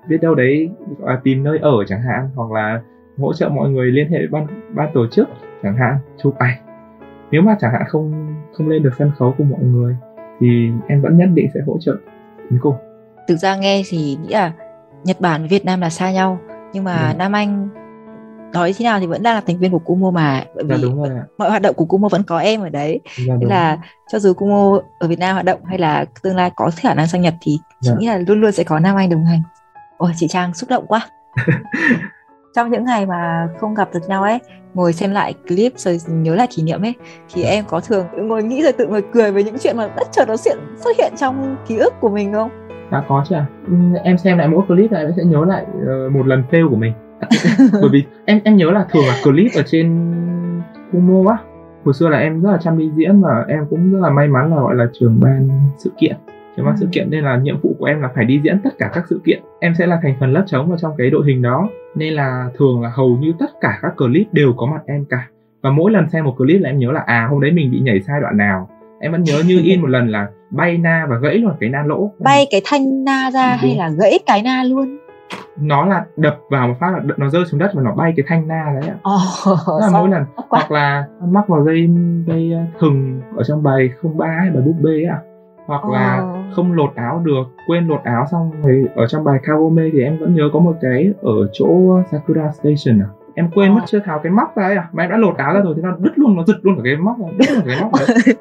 biết đâu đấy à, tìm nơi ở chẳng hạn hoặc là hỗ trợ mọi người liên hệ với ban ban tổ chức chẳng hạn chụp ảnh nếu mà chẳng hạn không không lên được sân khấu cùng mọi người thì em vẫn nhất định sẽ hỗ trợ đến cùng thực ra nghe thì nghĩ là Nhật Bản Việt Nam là xa nhau nhưng mà yeah. Nam Anh nói thế nào thì vẫn đang là thành viên của Kumo mà bởi dạ vì đúng rồi ạ. mọi hoạt động của Kumo vẫn có em ở đấy. Dạ, nên là cho dù Kumo ở Việt Nam hoạt động hay là tương lai có khả năng sang Nhật thì chị Dạ. nghĩ là luôn luôn sẽ có Nam Anh đồng hành. Ôi chị Trang xúc động quá (laughs) trong những ngày mà không gặp được nhau ấy ngồi xem lại clip rồi nhớ lại kỷ niệm ấy thì em có thường ngồi nghĩ rồi tự ngồi cười với những chuyện mà bất chợt nó hiện xuất hiện trong ký ức của mình không? Đã có chứ ạ Ừ, em xem lại mỗi clip này em sẽ nhớ lại ờ, một lần fail của mình. (laughs) Bởi vì em em nhớ là thường là clip ở trên Kumo á. Hồi xưa là em rất là chăm đi diễn và em cũng rất là may mắn là gọi là trưởng ban sự kiện trưởng ban Ừ. sự kiện nên là nhiệm vụ của em là phải đi diễn tất cả các sự kiện. Em sẽ là thành phần lớp trống vào trong cái đội hình đó. Nên là thường là hầu như tất cả các clip đều có mặt em cả. Và mỗi lần xem một clip là em nhớ là à hôm đấy mình bị nhảy sai đoạn nào. Em vẫn nhớ như in một lần là bay na và gãy luôn cái na lỗ. Bay cái thanh na ra Đúng. hay là gãy cái na luôn? Nó là đập vào một phát là nó rơi xuống đất và nó bay cái thanh na đấy ạ. Đó là mỗi lần quá. hoặc là mắc vào dây dây uh, thừng ở trong bài không ba hay bài búp bê ạ hoặc là Ờ. không lột áo được quên lột áo xong rồi ở trong bài Kagome thì em vẫn nhớ có một cái ở chỗ Sakura Station à. Em quên Ờ. mất chưa tháo cái móc ra ấy à? Mà em đã lột áo ra rồi thì nó đứt luôn nó giật luôn cả cái móc ra, đứt luôn cả cái móc đấy. (laughs)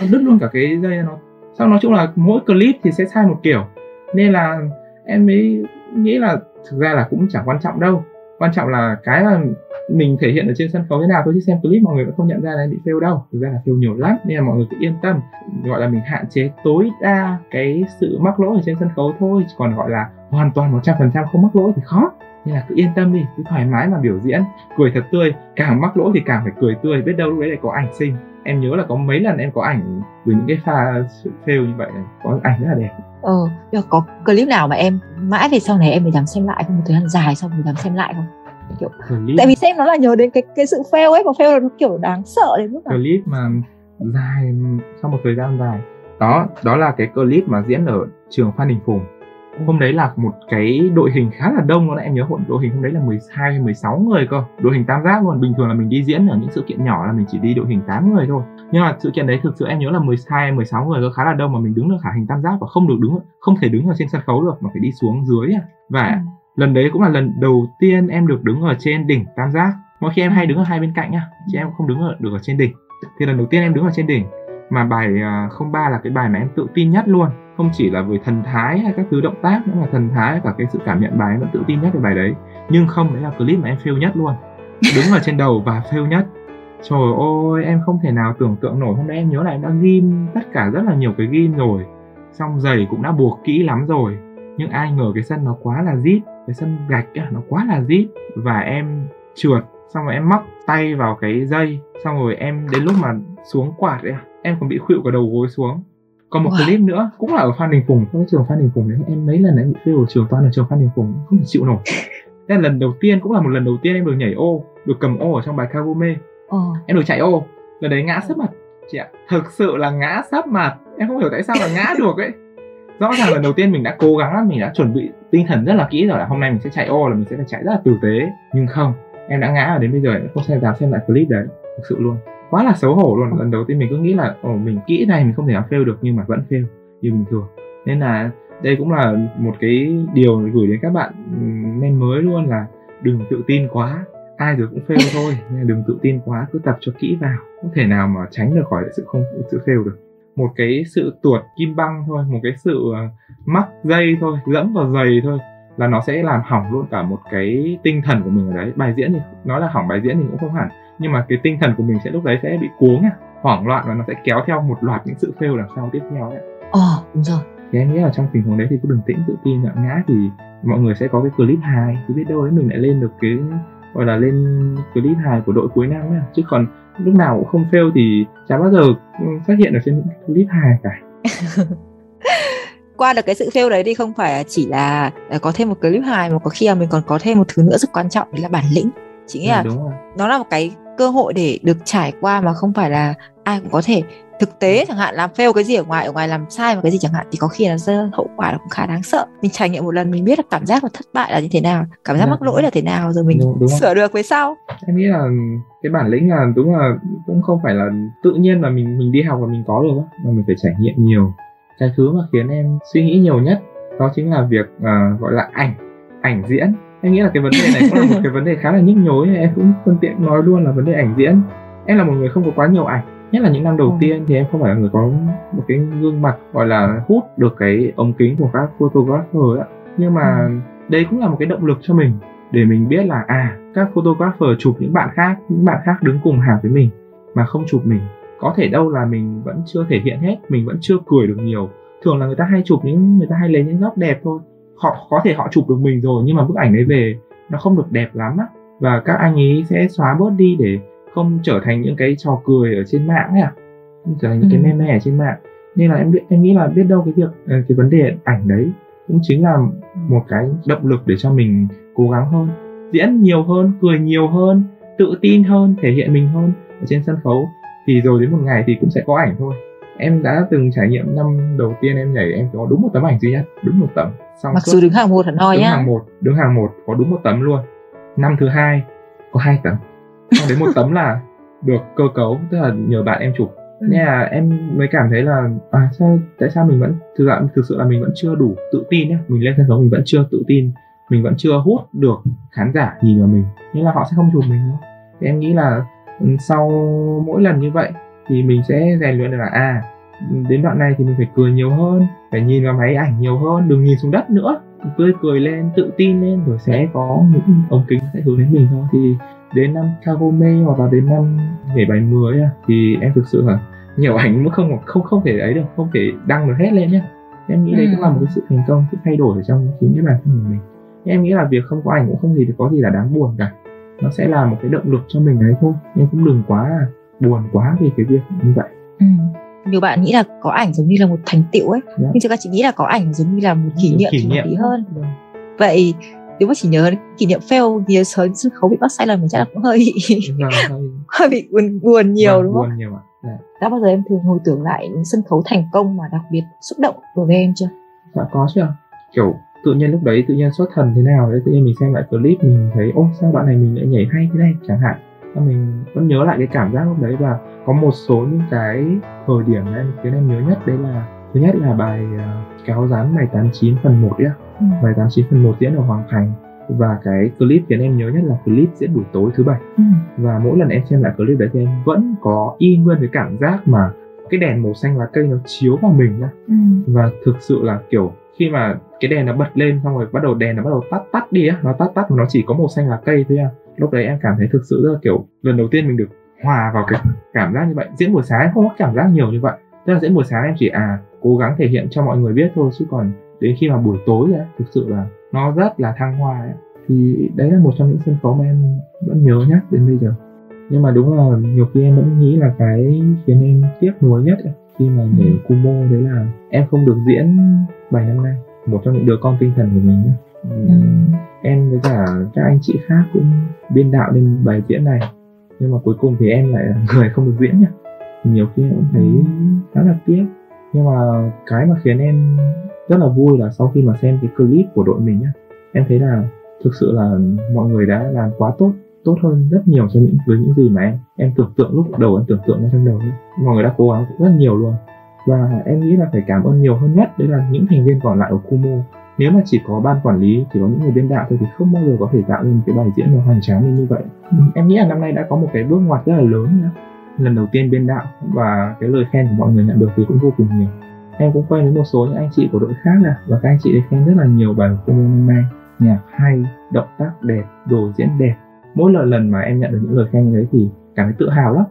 Nó đứt luôn cả cái dây nó sau nói chung là mỗi clip thì sẽ sai một kiểu. Nên là em mới nghĩ là thực ra là cũng chẳng quan trọng đâu quan trọng là cái là mình thể hiện ở trên sân khấu thế nào, thôi chứ xem clip mọi người vẫn không nhận ra là em bị fail đâu. Thực ra là fail nhiều lắm, nên là mọi người cứ yên tâm. Gọi là mình hạn chế tối đa cái sự mắc lỗi ở trên sân khấu thôi còn gọi là hoàn toàn 100% không mắc lỗi thì khó. Nên là cứ yên tâm đi, cứ thoải mái mà biểu diễn. Cười thật tươi, càng mắc lỗi thì càng phải cười tươi, biết đâu lúc đấy lại có ảnh xinh em nhớ là có mấy lần em có ảnh với những cái pha sự fail như vậy này có ảnh rất là đẹp. Ờ có clip nào mà em mãi về sau này em mới dám xem lại không? Một thời gian dài sau mới dám xem lại không? Kiểu clip tại vì xem nó là nhớ đến cái cái sự fail ấy mà fail là nó kiểu đáng sợ đến mức nào? Clip mà dài sau một thời gian dài. Đó đó là cái clip mà diễn ở trường Phan Đình Phùng hôm đấy là một cái đội hình khá là đông luôn em nhớ hội đội hình hôm đấy là 12 hay 16 người cơ đội hình tam giác luôn bình thường là mình đi diễn ở những sự kiện nhỏ là mình chỉ đi đội hình 8 người thôi nhưng mà sự kiện đấy thực sự em nhớ là 12 hay 16 người cơ khá là đông mà mình đứng được cả hình tam giác và không được đứng không thể đứng ở trên sân khấu được mà phải đi xuống dưới à. và Ừ. lần đấy cũng là lần đầu tiên em được đứng ở trên đỉnh tam giác mỗi khi em hay đứng ở hai bên cạnh nhá chứ em không đứng ở, được ở trên đỉnh thì lần đầu tiên em đứng ở trên đỉnh mà bài à, 03 là cái bài mà em tự tin nhất luôn. Không chỉ là về thần thái hay các thứ động tác nữa mà thần thái cả cái sự cảm nhận bài em vẫn tự tin nhất về bài đấy. Nhưng không đấy là clip mà em fail nhất luôn. Đứng ở trên đầu và fail nhất. Trời ơi em không thể nào tưởng tượng nổi. Hôm nay em nhớ là em đã ghim tất cả rất là nhiều cái ghim rồi. Xong giày cũng đã buộc kỹ lắm rồi. Nhưng ai ngờ cái sân nó quá là rít cái sân gạch nó quá là rít và em trượt. Xong rồi em móc tay vào cái dây. Xong rồi em đến lúc mà xuống quạt ấy à, em còn bị khuỵu cả đầu gối xuống. Còn một Wow. clip nữa cũng là ở Phan Đình Phùng. Cái trường Phan Đình Phùng đấy. Em mấy lần em bị fail ở trường toàn ở trường Phan Đình Phùng. Không thể chịu nổi. Là lần đầu tiên cũng là một lần đầu tiên em được nhảy ô được cầm ô ở trong bài Kagome. Ờ em được chạy ô. Lần đấy ngã sấp mặt. Chị ạ thực sự là ngã sấp mặt. Em không hiểu tại sao là ngã (laughs) được ấy. Rõ ràng lần đầu tiên mình đã cố gắng lắm mình đã chuẩn bị tinh thần rất là kỹ rồi là hôm nay mình sẽ chạy ô là mình sẽ phải chạy rất là tử tế. Nhưng không em đã ngã và đến bây giờ em không xem dám xem lại clip đấy. Thực sự luôn quá là xấu hổ luôn. Lần đầu tiên mình cứ nghĩ là, ồ, mình kỹ này mình không thể nào fail được nhưng mà vẫn fail. Như bình thường. Nên là đây cũng là một cái điều gửi đến các bạn men mới luôn là đừng tự tin quá. Ai rồi cũng fail thôi, nên đừng tự tin quá, cứ tập cho kỹ vào. Không thể nào mà tránh được khỏi sự không, sự fail được. Một cái sự tuột kim băng thôi, một cái sự ờ, mắc dây thôi, dẫm vào giày thôi là nó sẽ làm hỏng luôn cả một cái tinh thần của mình ở đấy. Bài diễn thì, nói là hỏng bài diễn thì cũng không hẳn nhưng mà cái tinh thần của mình sẽ lúc đấy sẽ bị cuống à hoảng loạn và nó sẽ kéo theo một loạt những sự fail đằng sau tiếp theo ấy ờ đúng rồi. Thì em nghĩ là trong tình huống đấy thì cứ bình tĩnh tự tin ạ. Ngã thì mọi người sẽ có cái clip hài thì biết đâu đấy mình lại lên được cái gọi là lên clip hài của đội cuối năm ấy. Chứ còn lúc nào cũng không fail thì chả bao giờ ừ, phát hiện ở trên những clip hài cả. (laughs) Qua được cái sự fail đấy thì không phải chỉ là là có thêm một clip hài mà có khi là mình còn có thêm một thứ nữa rất quan trọng đấy là bản lĩnh. Chị nghĩ Dạ, là rồi. nó là một cái cơ hội để được trải qua mà không phải là ai cũng có thể. Thực tế chẳng hạn làm fail cái gì ở ngoài ở ngoài làm sai một cái gì chẳng hạn thì có khi là rơi hậu quả là cũng khá đáng sợ. Mình trải nghiệm một lần mình biết là cảm giác là thất bại là như thế nào cảm giác Dạ, mắc lỗi là thế nào rồi mình Đúng- đúng sửa được về sau. Em nghĩ là cái bản lĩnh là đúng là cũng không phải là tự nhiên mà mình mình đi học và mình có được mà mình phải trải nghiệm nhiều. Cái thứ mà khiến em suy nghĩ nhiều nhất đó chính là việc à, gọi là ảnh ảnh diễn em nghĩ là cái vấn đề này cũng là một cái vấn đề khá là nhức nhối em cũng phân tiện nói luôn là vấn đề ảnh diễn. Em là một người không có quá nhiều ảnh nhất là những năm đầu ừ. tiên thì em không phải là người có một cái gương mặt gọi là hút được cái ống kính của các photographer ạ nhưng mà ừ. đây cũng là một cái động lực cho mình để mình biết là à các photographer chụp những bạn khác những bạn khác đứng cùng hàng với mình mà không chụp mình. Có thể đâu là mình vẫn chưa thể hiện hết mình vẫn chưa cười được nhiều. Thường là người ta hay chụp những người ta hay lấy những góc đẹp thôi họ có thể họ chụp được mình rồi nhưng mà bức ảnh đấy về nó không được đẹp lắm á. Và các anh ấy sẽ xóa bớt đi để không trở thành những cái trò cười ở trên mạng ấy à không trở thành những ừ. cái meme ở trên mạng. Nên là em biết em nghĩ là biết đâu cái việc ờ, cái vấn đề ảnh đấy cũng chính là một cái động lực để cho mình cố gắng hơn diễn nhiều hơn cười nhiều hơn tự tin hơn thể hiện mình hơn ở trên sân khấu. Thì rồi đến một ngày thì cũng sẽ có ảnh thôi. Em đã từng trải nghiệm năm đầu tiên em nhảy em có đúng một tấm ảnh duy nhất đúng một tấm Xong mặc dù đứng hàng một hẳn hoi nhá. đứng hàng một đứng hàng một có đúng một tấm luôn. Năm thứ hai có hai tấm. Xong đến một tấm là được cơ cấu tức là nhờ bạn em chụp. Ừ. nên là em mới cảm thấy là à sao tại sao mình vẫn thực ra thực sự là mình vẫn chưa đủ tự tin nhá. Mình lên sân khấu mình vẫn chưa tự tin mình vẫn chưa hút được khán giả nhìn vào mình. Nên là họ sẽ không chụp mình nữa. Thì em nghĩ là ừ, sau mỗi lần như vậy thì mình sẽ rèn luyện được là à đến đoạn này thì mình phải cười nhiều hơn phải nhìn vào máy ảnh nhiều hơn đừng nhìn xuống đất nữa. Tươi cười lên tự tin lên rồi sẽ có những ống kính sẽ hướng đến mình thôi. Thì đến năm Kagome hoặc là đến năm nhảy bài 10 à, thì em thực sự là nhiều ảnh cũng không không không thể ấy được không thể đăng được hết lên nhá. Em nghĩ ừ. đây cũng là một cái sự thành công sự thay đổi ở trong chính cái bản thân của mình. Em nghĩ là việc không có ảnh cũng không gì có gì là đáng buồn cả. Nó sẽ là một cái động lực cho mình ấy thôi. Nhưng cũng đừng quá buồn quá vì cái việc như vậy. Ừ nhiều bạn nghĩ là có ảnh giống như là một thành tựu ấy yeah. Dạ. nhưng thực ra chị nghĩ là có ảnh giống như là một kỷ niệm kỷ niệm hơn yeah. Dạ. vậy nếu mà chỉ nhớ kỷ niệm fail nhiều sớm sân khấu bị bắt sai lầm thì chắc là cũng hơi (laughs) hơi bị buồn buồn nhiều vâng, đúng không? Buồn nhiều. Dạ. Đã bao giờ em thường hồi tưởng lại những sân khấu thành công mà đặc biệt xúc động đối với em chưa? Dạ có chứ Kiểu tự nhiên lúc đấy tự nhiên xuất thần thế nào đấy tự nhiên mình xem lại clip mình thấy ô sao bạn này mình lại nhảy hay thế này chẳng hạn mình vẫn nhớ lại cái cảm giác lúc đấy và có một số những cái thời điểm em khiến em nhớ nhất đấy là thứ nhất là bài uh, kéo dán bài 89 phần 1 ấy ừ. bài 89 phần 1 diễn ở Hoàng Thành và cái clip khiến em nhớ nhất là clip diễn buổi tối thứ bảy ừ. và mỗi lần em xem lại clip đấy thì em vẫn có y nguyên cái cảm giác mà cái đèn màu xanh lá cây nó chiếu vào mình nhá ừ. và thực sự là kiểu khi mà cái đèn nó bật lên xong rồi bắt đầu đèn nó bắt đầu tắt tắt đi á nó tắt tắt mà nó chỉ có màu xanh lá cây thôi à lúc đấy em cảm thấy thực sự rất là kiểu lần đầu tiên mình được hòa vào cái cảm giác như vậy. Diễn buổi sáng không có cảm giác nhiều như vậy. Tức là diễn buổi sáng em chỉ à cố gắng thể hiện cho mọi người biết thôi chứ còn đến khi mà buổi tối ấy, thực sự là nó rất là thăng hoa ấy. thì đấy là một trong những sân khấu mà em vẫn nhớ nhất đến bây giờ. Nhưng mà đúng là nhiều khi em vẫn nghĩ là cái khiến em tiếc nuối nhất ấy, khi mà nhảy ở Kumo đấy là em không được diễn bài năm nay một trong những đứa con tinh thần của mình nữa. Ừ. em với cả các anh chị khác cũng biên đạo lên bài diễn này nhưng mà cuối cùng thì em lại là người không được diễn nhá thì nhiều khi em cũng thấy ừ. khá là tiếc nhưng mà cái mà khiến em rất là vui là sau khi mà xem cái clip của đội mình nhá em thấy là thực sự là mọi người đã làm quá tốt tốt hơn rất nhiều so những, với những gì mà em em tưởng tượng lúc đầu, em tưởng tượng ra trong đầu mọi người đã cố gắng rất nhiều luôn. Và em nghĩ là phải cảm ơn nhiều hơn nhất, đấy là những thành viên còn lại ở Kumo. Nếu mà chỉ có ban quản lý, chỉ có những người biên đạo thôi thì không bao giờ có thể tạo nên một cái bài diễn nó hoành tráng như vậy. Em nghĩ là năm nay đã có một cái bước ngoặt rất là lớn nữa lần đầu tiên biên đạo và cái lời khen của mọi người nhận được thì cũng vô cùng nhiều. Em cũng quen với một số những anh chị của đội khác nè và các anh chị ấy khen rất là nhiều bài của năm nay. Nhạc hay, động tác đẹp, đồ diễn đẹp mỗi lần lần mà em nhận được những lời khen như thế thì cảm thấy tự hào lắm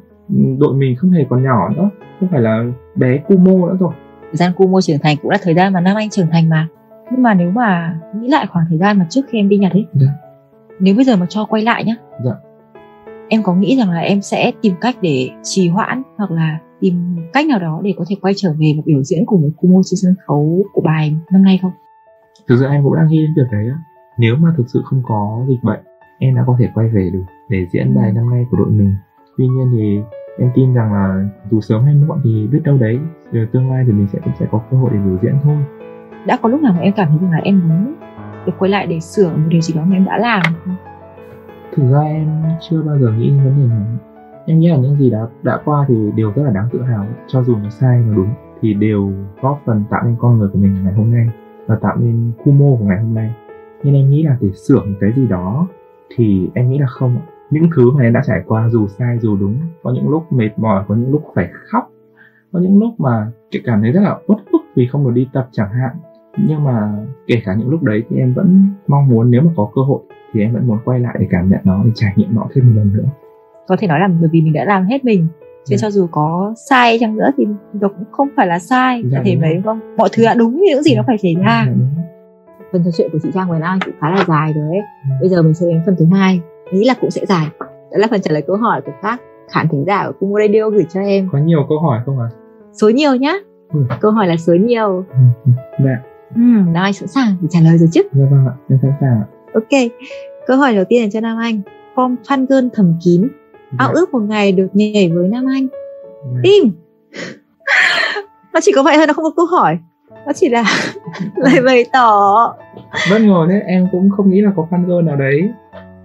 đội mình không hề còn nhỏ nữa không phải là bé Kumo nữa rồi thời gian Kumo trưởng thành cũng là thời gian mà Nam Anh trưởng thành mà nhưng mà nếu mà nghĩ lại khoảng thời gian mà trước khi em đi Nhật ấy dạ. nếu bây giờ mà cho quay lại nhá dạ. em có nghĩ rằng là em sẽ tìm cách để trì hoãn hoặc là tìm cách nào đó để có thể quay trở về và biểu diễn cùng với Kumo trên sân khấu của bài năm nay không? Thực sự em cũng đang nghĩ đến việc đấy á. Nếu mà thực sự không có dịch bệnh, em đã có thể quay về được để diễn bài ừ. năm nay của đội mình. Tuy nhiên thì em tin rằng là dù sớm hay muộn thì biết đâu đấy rồi tương lai thì mình sẽ cũng sẽ có cơ hội để biểu diễn thôi. Đã có lúc nào mà em cảm thấy rằng là em muốn được quay lại để sửa một điều gì đó mà em đã làm không? Thực ra em chưa bao giờ nghĩ vấn đề này. Em nghĩ là những gì đã đã qua thì đều rất là đáng tự hào. Cho dù nó sai nó đúng thì đều góp phần tạo nên con người của mình ngày hôm nay và tạo nên Kumo của ngày hôm nay. Nên em nghĩ là để sửa một cái gì đó thì em nghĩ là không những thứ mà em đã trải qua dù sai dù đúng có những lúc mệt mỏi có những lúc phải khóc có những lúc mà cảm thấy rất là uất ức vì không được đi tập chẳng hạn. Nhưng mà kể cả những lúc đấy thì em vẫn mong muốn nếu mà có cơ hội thì em vẫn muốn quay lại để cảm nhận nó để trải nghiệm nó thêm một lần nữa. Có thể nói là bởi vì mình đã làm hết mình chứ. Dạ. cho dù có sai chăng nữa thì nó cũng không phải là sai dạ, có thể mấy không? Mọi thứ đã đúng những gì nó phải xảy ra. Dạ, phần trò chuyện của chị Trang với An cũng khá là dài rồi ấy. Bây giờ mình sẽ đến phần thứ hai nghĩ là cũng sẽ dài. Đó là phần trả lời câu hỏi của các khán thính giả của Kumo Radio gửi cho em. Có nhiều câu hỏi không ạ? À? số nhiều nhá. Ừ. câu hỏi là số nhiều. Ừ. ừ. Dạ. Ừ, Nam Anh sẵn sàng để trả lời rồi chứ? Dạ vâng ạ em sẵn sàng ạ. Ok câu hỏi đầu tiên là cho Nam Anh. Form fan girl thầm kín dạ. ao ước một ngày được nhảy với Nam Anh. Dạ. im. (laughs) Nó chỉ có vậy thôi nó không có câu hỏi nó chỉ là (laughs) lời bày tỏ. Bất ngờ thế em cũng không nghĩ là có fan girl nào đấy.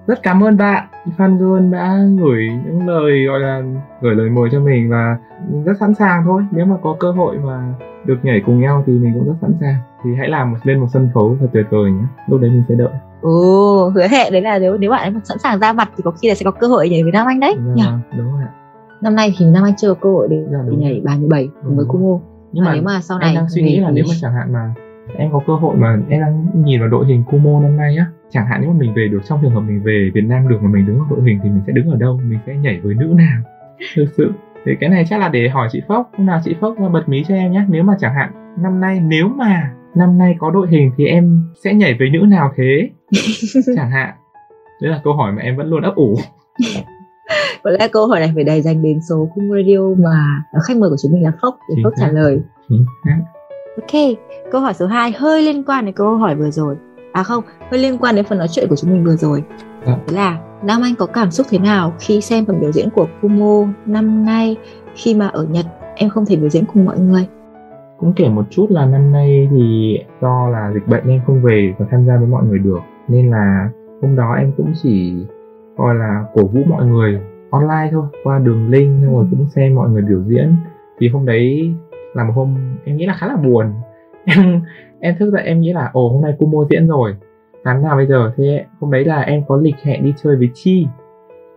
Rất cảm ơn bạn. Fan girl đã gửi những lời gọi là gửi lời mời cho mình và rất sẵn sàng thôi. Nếu mà có cơ hội mà được nhảy cùng nhau thì mình cũng rất sẵn sàng. Thì hãy làm một, lên một sân khấu thật tuyệt vời nhé. Lúc đấy mình sẽ đợi. Ồ, hứa hẹn đấy là nếu nếu bạn ấy sẵn sàng ra mặt thì có khi là sẽ có cơ hội nhảy với Nam Anh đấy. Dạ, nhỉ? Đúng rồi. Năm nay thì Nam Anh chưa có cơ hội để, dạ, để nhảy 37 cùng với Kumo. Nhưng mà, nếu mà sau này em đang suy nghĩ là nếu mà chẳng hạn mà em có cơ hội mà em đang nhìn vào đội hình Kumo năm nay á chẳng hạn nếu mà mình về được trong trường hợp mình về Việt Nam được mà mình đứng ở đội hình thì mình sẽ đứng ở đâu? Mình sẽ nhảy với nữ nào? (laughs) Thực sự. Thì cái này chắc là để hỏi chị Phốc hôm nào chị Phốc bật mí cho em nhé. Nếu mà chẳng hạn năm nay nếu mà năm nay có đội hình thì em sẽ nhảy với nữ nào thế? (laughs) Chẳng hạn. Đấy là câu hỏi mà em vẫn luôn ấp ủ (laughs) (laughs) có lẽ câu hỏi này phải đầy dành đến số cung radio mà khách mời của chúng mình là Phốc để Phốc trả lời. Ok câu hỏi số 2 hơi liên quan đến câu hỏi vừa rồi. À không hơi liên quan đến phần nói chuyện của chúng mình vừa rồi. À. Thế là Nam Anh có cảm xúc thế nào khi xem phần biểu diễn của Kumo năm nay khi mà ở Nhật? Em không thể biểu diễn cùng mọi người. Cũng kể một chút là năm nay thì do là dịch bệnh nên không về và tham gia với mọi người được. Nên là hôm đó em cũng chỉ gọi là cổ vũ mọi người online thôi, qua đường link rồi cũng xem mọi người biểu diễn. Thì hôm đấy là một hôm em nghĩ là khá là buồn. (laughs) Em em thức dậy em nghĩ là, ồ, hôm nay Kumo diễn rồi. Làm nào bây giờ? Thế hôm đấy là em có lịch hẹn đi chơi với chi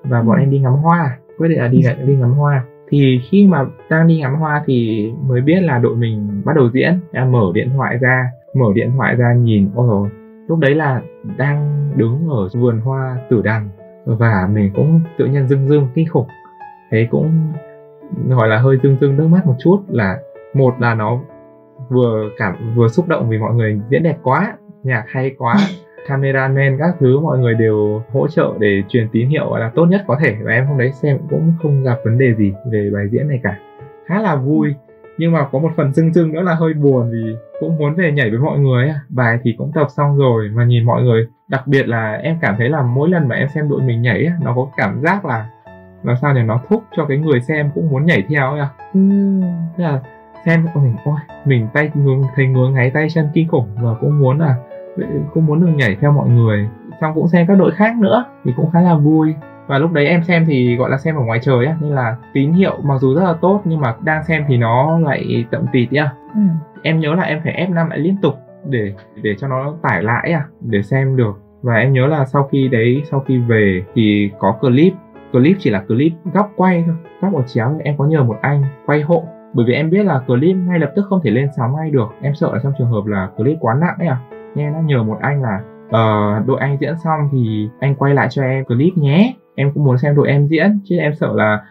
và bọn em đi ngắm hoa. Quyết định là đi đi ngắm hoa. Thì khi mà đang đi ngắm hoa thì mới biết là đội mình bắt đầu diễn. Em mở điện thoại ra, mở điện thoại ra nhìn ôi lúc đấy là đang đứng ở vườn hoa tử đằng và mình cũng tự nhiên dưng dưng kinh khủng. Thế cũng gọi là hơi dưng dưng nước mắt một chút là một là nó vừa cảm vừa xúc động vì mọi người diễn đẹp quá nhạc hay quá (laughs) cameraman các thứ mọi người đều hỗ trợ để truyền tín hiệu gọi là tốt nhất có thể. Và em hôm đấy xem cũng không gặp vấn đề gì về bài diễn này cả. Khá là vui nhưng mà có một phần dưng dưng nữa là hơi buồn vì cũng muốn về nhảy với mọi người bài thì cũng tập xong rồi mà nhìn mọi người đặc biệt là em cảm thấy là mỗi lần mà em xem đội mình nhảy nó có cảm giác là làm sao để nó thúc cho cái người xem cũng muốn nhảy theo ấy à ừ. Thế là xem mình ôi mình tay ngứa thấy ngứa ngáy tay chân kinh khủng và cũng muốn là cũng muốn được nhảy theo mọi người. Xong cũng xem các đội khác nữa thì cũng khá là vui và lúc đấy em xem thì gọi là xem ở ngoài trời á nên là tín hiệu mặc dù rất là tốt nhưng mà đang xem thì nó lại tậm tịt nhá. Ừ. em nhớ là em phải F5 lại liên tục để để cho nó tải lại à để xem được. Và em nhớ là sau khi đấy sau khi về thì có clip clip chỉ là clip góc quay thôi góc ở chéo em có nhờ một anh quay hộ. Bởi vì em biết là clip ngay lập tức không thể lên sóng ngay được em sợ là trong trường hợp là clip quá nặng ấy à. Nên nó nhờ một anh là uh, đội anh diễn xong thì anh quay lại cho em clip nhé em cũng muốn xem đội em diễn chứ em sợ là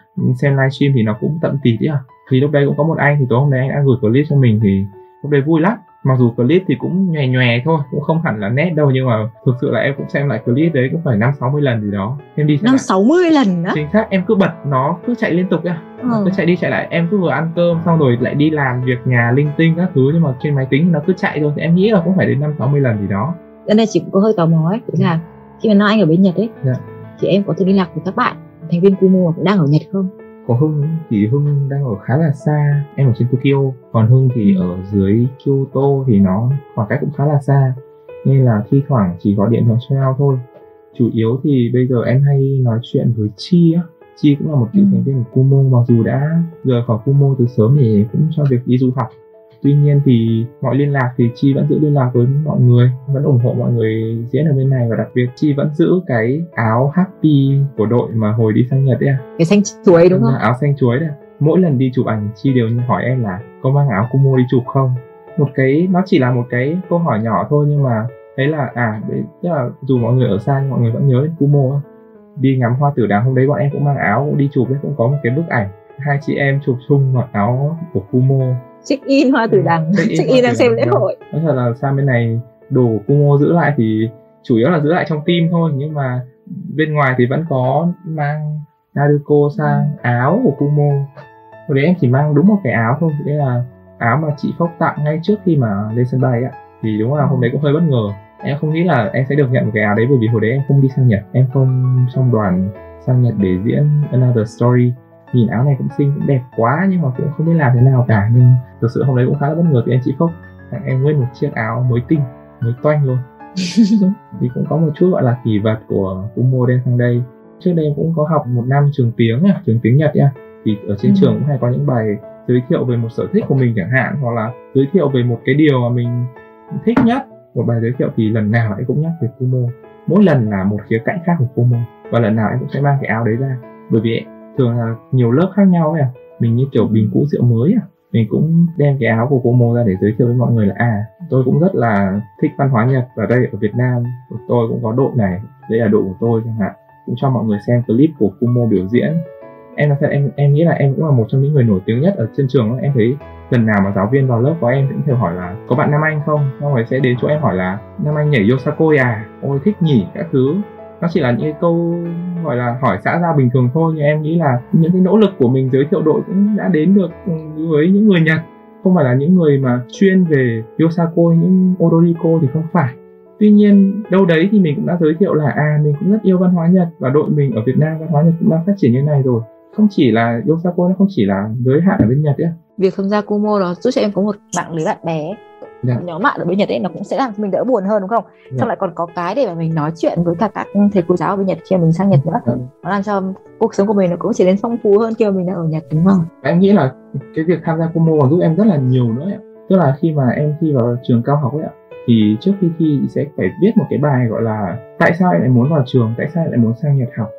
xem livestream thì nó cũng tận tịt à thì lúc đấy cũng có một anh thì tối hôm nay anh đã gửi clip cho mình thì lúc đấy vui lắm. Mặc dù clip thì cũng nhòe nhòe thôi cũng không hẳn là nét đâu nhưng mà thực sự là em cũng xem lại clip đấy cũng phải năm sáu mươi lần gì đó. Em đi năm sáu mươi lần đó chính xác em cứ bật nó cứ chạy liên tục á ừ. cứ chạy đi chạy lại em cứ vừa ăn cơm xong rồi lại đi làm việc nhà linh tinh các thứ nhưng mà trên máy tính nó cứ chạy thôi. Thì em nghĩ là cũng phải đến năm sáu mươi lần gì đó. Cho nên chị cũng có hơi tò mò ấy là khi mà nói anh ở bên nhật ấy dạ. Thì em có thể liên lạc với các bạn. Thành viên Kumo cũng đang ở nhật không? Có Hưng thì Hưng đang ở khá là xa. Em ở trên Tokyo. Còn Hưng thì ở dưới Kyoto thì nó khoảng cách cũng khá là xa. Nên là thi thoảng chỉ gọi điện cho nhau thôi. Chủ yếu thì bây giờ em hay nói chuyện với Chi á. Chi cũng là một cựu ừ. thành viên của Kumo. Mặc dù đã rời khỏi Kumo từ sớm thì cũng cho việc đi du học tuy nhiên thì mọi liên lạc thì chi vẫn giữ liên lạc với mọi người vẫn ủng hộ mọi người diễn ở bên này và đặc biệt chi vẫn giữ cái áo happy của đội mà hồi đi sang nhật ấy à cái xanh chuối đúng không? Áo xanh chuối đấy mỗi lần đi chụp ảnh chi đều hỏi em là có mang áo Kumo đi chụp không? Một cái nó chỉ là một cái câu hỏi nhỏ thôi nhưng mà thấy là à tức là dù mọi người ở xa nhưng mọi người vẫn nhớ đến Kumo đi ngắm hoa tử đàng hôm đấy bọn em cũng mang áo cũng đi chụp đấy cũng có một cái bức ảnh. Hai chị em chụp chung mặc áo của Kumo check in hoa tử đằng. check in, (laughs) check in đang xem lễ hội. Nói thật là sang bên này đồ Kumo giữ lại thì chủ yếu là giữ lại trong tim thôi nhưng mà bên ngoài thì vẫn có mang Naruko sang áo của Kumo. Hồi đấy em chỉ mang đúng một cái áo thôi đấy là áo mà chị Phốc tặng ngay trước khi mà lên sân bay ạ thì đúng là hôm đấy cũng hơi bất ngờ. Em không nghĩ là em sẽ được nhận một cái áo đấy bởi vì hồi đấy em không đi sang Nhật. Em không trong đoàn sang Nhật để diễn Another Story nhìn áo này cũng xinh cũng đẹp quá nhưng mà cũng không biết làm thế nào cả. Nhưng thực sự hôm đấy cũng khá là bất ngờ thì anh chị Phúc. Tặng em nguyên một chiếc áo mới tinh mới toanh luôn. (laughs) Thì cũng có một chút gọi là kỷ vật của Kumo đem sang đây trước đây em cũng có học một năm trường tiếng trường tiếng Nhật nha. Thì ở trên ừ. trường cũng hay có những bài giới thiệu về một sở thích của mình chẳng hạn hoặc là giới thiệu về một cái điều mà mình thích nhất. Một bài giới thiệu thì lần nào em cũng nhắc về Kumo. Mỗi lần là một khía cạnh khác của Kumo và lần nào em cũng sẽ mang cái áo đấy ra. Bởi vì thường là nhiều lớp khác nhau ấy à. Mình như kiểu bình cũ rượu mới à. Mình cũng đem cái áo của cô mô ra để giới thiệu với mọi người là à tôi cũng rất là thích văn hóa Nhật và đây ở Việt Nam. Tôi cũng có đội này, đây là đội của tôi chẳng hạn. Cũng cho mọi người xem clip của Kumo biểu diễn. Em nói thật, em em nghĩ là em cũng là một trong những người nổi tiếng nhất ở trên trường em thấy lần nào mà giáo viên vào lớp của em cũng thường hỏi là, có bạn Nam Anh không? Xong rồi sẽ đến chỗ em hỏi là, Nam Anh nhảy Yosakoi à? Ôi, thích nhỉ? Các thứ nó chỉ là những cái câu, gọi là, hỏi xã giao bình thường thôi, nhưng em nghĩ là những cái nỗ lực của mình giới thiệu đội cũng đã đến được ừ, với những người Nhật. Không phải là những người mà chuyên về Yosakoi những Odoriko thì không phải. Tuy nhiên, đâu đấy thì mình cũng đã giới thiệu là à mình cũng rất yêu văn hóa Nhật và đội mình ở Việt Nam văn hóa Nhật cũng đang phát triển như này rồi. Không chỉ là Yosako, nó không chỉ là giới hạn ở bên Nhật ấy việc tham gia Kumo đó giúp cho em có một mạng lưới bạn bè dạ. nhóm bạn ở bên Nhật ấy nó cũng sẽ làm mình đỡ buồn hơn đúng không? Dạ. Xong lại còn có cái để mà mình nói chuyện với cả các thầy cô giáo ở bên Nhật khi mà mình sang Nhật nữa. Dạ. Nó làm cho cuộc sống của mình nó cũng trở nên phong phú hơn khi mà mình đang ở Nhật đúng không? Em nghĩ là cái việc tham gia Kumo còn giúp em rất là nhiều nữa ấy. Tức là khi mà em thi vào trường cao học ấy ạ thì trước khi thi sẽ phải viết một cái bài gọi là tại sao em lại muốn vào trường, tại sao em lại muốn sang Nhật học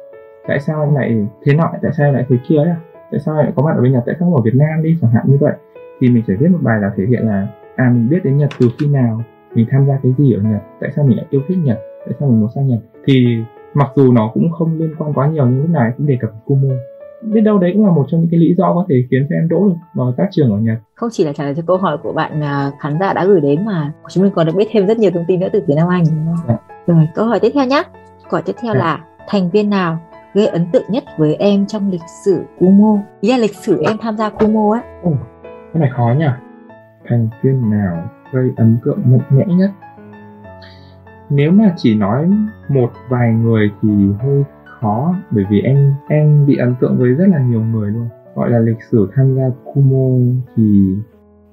tại sao anh lại thế nọ tại sao anh lại thế kia ấy tại sao anh lại có mặt ở bên nhật tại sao ở việt nam đi chẳng hạn như vậy thì mình phải viết một bài là thể hiện là à mình biết đến nhật từ khi nào mình tham gia cái gì ở nhật tại sao mình lại yêu thích nhật tại sao mình muốn sang nhật thì mặc dù nó cũng không liên quan quá nhiều nhưng lúc này cũng đề cập Kumo biết đâu đấy cũng là một trong những cái lý do có thể khiến cho em đỗ được vào các trường ở Nhật. Không chỉ là trả lời cho câu hỏi của bạn à, khán giả đã gửi đến mà chúng mình còn được biết thêm rất nhiều thông tin nữa từ phía Nam Anh. Dạ. Rồi câu hỏi tiếp theo nhé. Câu hỏi tiếp theo dạ. là thành viên nào gây ấn tượng nhất với em trong lịch sử Kumo ý là lịch sử em tham gia Kumo á Ồ, cái này khó nhỉ thành viên nào gây ấn tượng mạnh mẽ nhất? Nếu mà chỉ nói một vài người thì hơi khó bởi vì em em bị ấn tượng với rất là nhiều người luôn. Gọi là lịch sử tham gia Kumo thì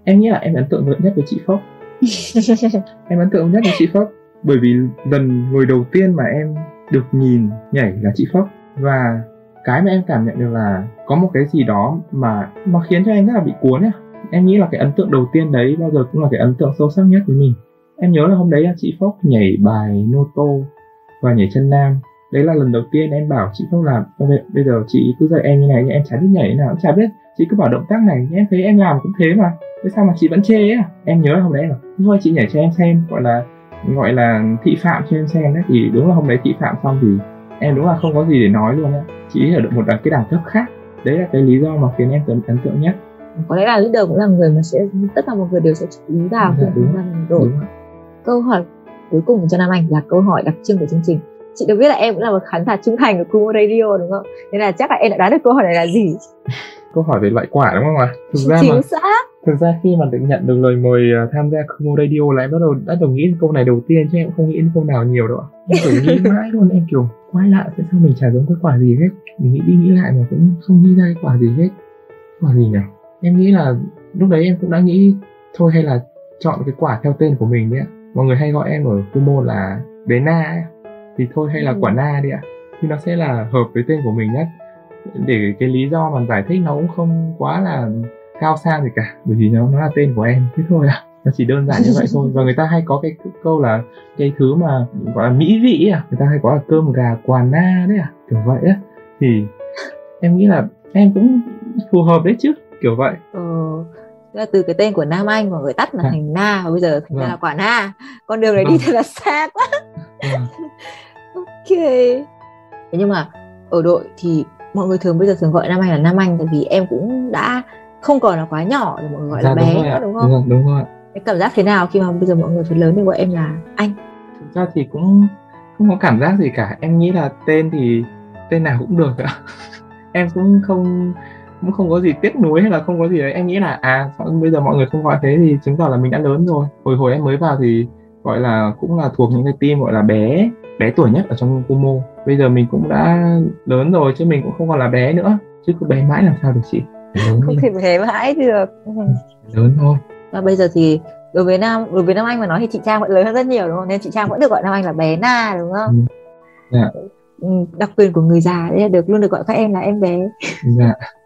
em nghĩ là em ấn tượng nhất với chị Phốc (laughs) em ấn tượng nhất với chị Phốc bởi vì lần người đầu tiên mà em được nhìn nhảy là chị Phốc và cái mà em cảm nhận được là có một cái gì đó mà mà khiến cho em rất là bị cuốn ấy em nghĩ là cái ấn tượng đầu tiên đấy bao giờ cũng là cái ấn tượng sâu sắc nhất với mình. Em nhớ là hôm đấy là chị Phúc nhảy bài Noto và nhảy chân nam. Đấy là lần đầu tiên em bảo chị Phúc làm bây giờ chị cứ dạy em như này nhưng em chả biết nhảy nào, cũng chả biết, chị cứ bảo động tác này em thấy em làm cũng thế mà, thế sao mà chị vẫn chê á à? em nhớ là hôm đấy là thôi chị nhảy cho em xem, gọi là gọi là thị phạm cho em xem đấy. Thì đúng là hôm đấy thị phạm xong thì em đúng là không có gì để nói luôn á. Chị ở được một cái đẳng cấp khác. Đấy là cái lý do mà khiến em ấn tượng nhất có lẽ là leader cũng là người mà sẽ tất cả mọi người đều sẽ chú ý vào khi chúng ta đổi câu hỏi cuối cùng cho Nam Anh là câu hỏi đặc trưng của chương trình. Chị được biết là em cũng là một khán giả trung thành của Kumo Radio đúng không? Nên là chắc là em đã đoán được câu hỏi này là gì. (laughs) Câu hỏi về loại quả đúng không ạ? Thực ra chính mà, xác. thực ra khi mà được nhận được lời mời uh, tham gia Kumo Radio là em bắt đầu đã đầu nghĩ câu này đầu tiên chứ em không nghĩ đến câu nào nhiều đâu em phải nghĩ (laughs) mãi luôn em kiểu quay lại tại sao mình chả giống cái quả gì hết? Mình nghĩ đi nghĩ lại mà cũng không nghĩ ra cái quả gì hết. Quả gì nhỉ em nghĩ là lúc đấy em cũng đã nghĩ thôi hay là chọn cái quả theo tên của mình đấy ạ. Mọi người hay gọi em ở Kumo là bé na ấy. thì thôi hay là quả na đi ạ. Thì nó sẽ là hợp với tên của mình nhất. Để cái lý do mà giải thích nó cũng không quá là cao sang gì cả bởi vì nó nó là tên của em. Thế thôi à nó chỉ đơn giản như vậy thôi. (laughs) Và người ta hay có cái câu là cái thứ mà gọi là mỹ vị à người ta hay có là cơm gà quà na đấy à kiểu vậy á. Thì em nghĩ là em cũng phù hợp đấy chứ kiểu vậy ừ là từ cái tên của Nam Anh mà người tắt là à. thành Na và bây giờ thành vâng. ra là quả Na con đường này vâng. đi thật là xa quá vâng. (laughs) ok nhưng mà ở đội thì mọi người thường bây giờ thường gọi Nam Anh là Nam Anh tại vì em cũng đã không còn là quá nhỏ rồi mọi người gọi dạ, là bé đúng, nữa, đúng không? Đúng, đúng rồi. Cái cảm giác thế nào khi mà bây giờ mọi người phần lớn thì gọi em là anh? Thực ra thì cũng không có cảm giác gì cả. Em nghĩ là tên thì tên nào cũng được ạ. (laughs) em cũng không cũng không có gì tiếc nuối hay là không có gì đấy. Em nghĩ là à bây giờ mọi người không gọi thế thì chứng tỏ là mình đã lớn rồi. Hồi hồi em mới vào thì gọi là cũng là thuộc những cái team gọi là bé bé tuổi nhất ở trong Kumo. Bây giờ mình cũng đã lớn rồi chứ mình cũng không còn là bé nữa. Chứ cứ bé mãi làm sao được chị? Lớn không thể bé mãi được. Lớn thôi. Và bây giờ thì đối với nam đối với nam anh mà nói thì chị trang vẫn lớn hơn rất nhiều đúng không? Nên chị trang vẫn được gọi nam anh là bé na đúng không? Ừ. dạ. Ừ, đặc quyền của người già là được luôn được gọi các em là em bé. Dạ. (laughs)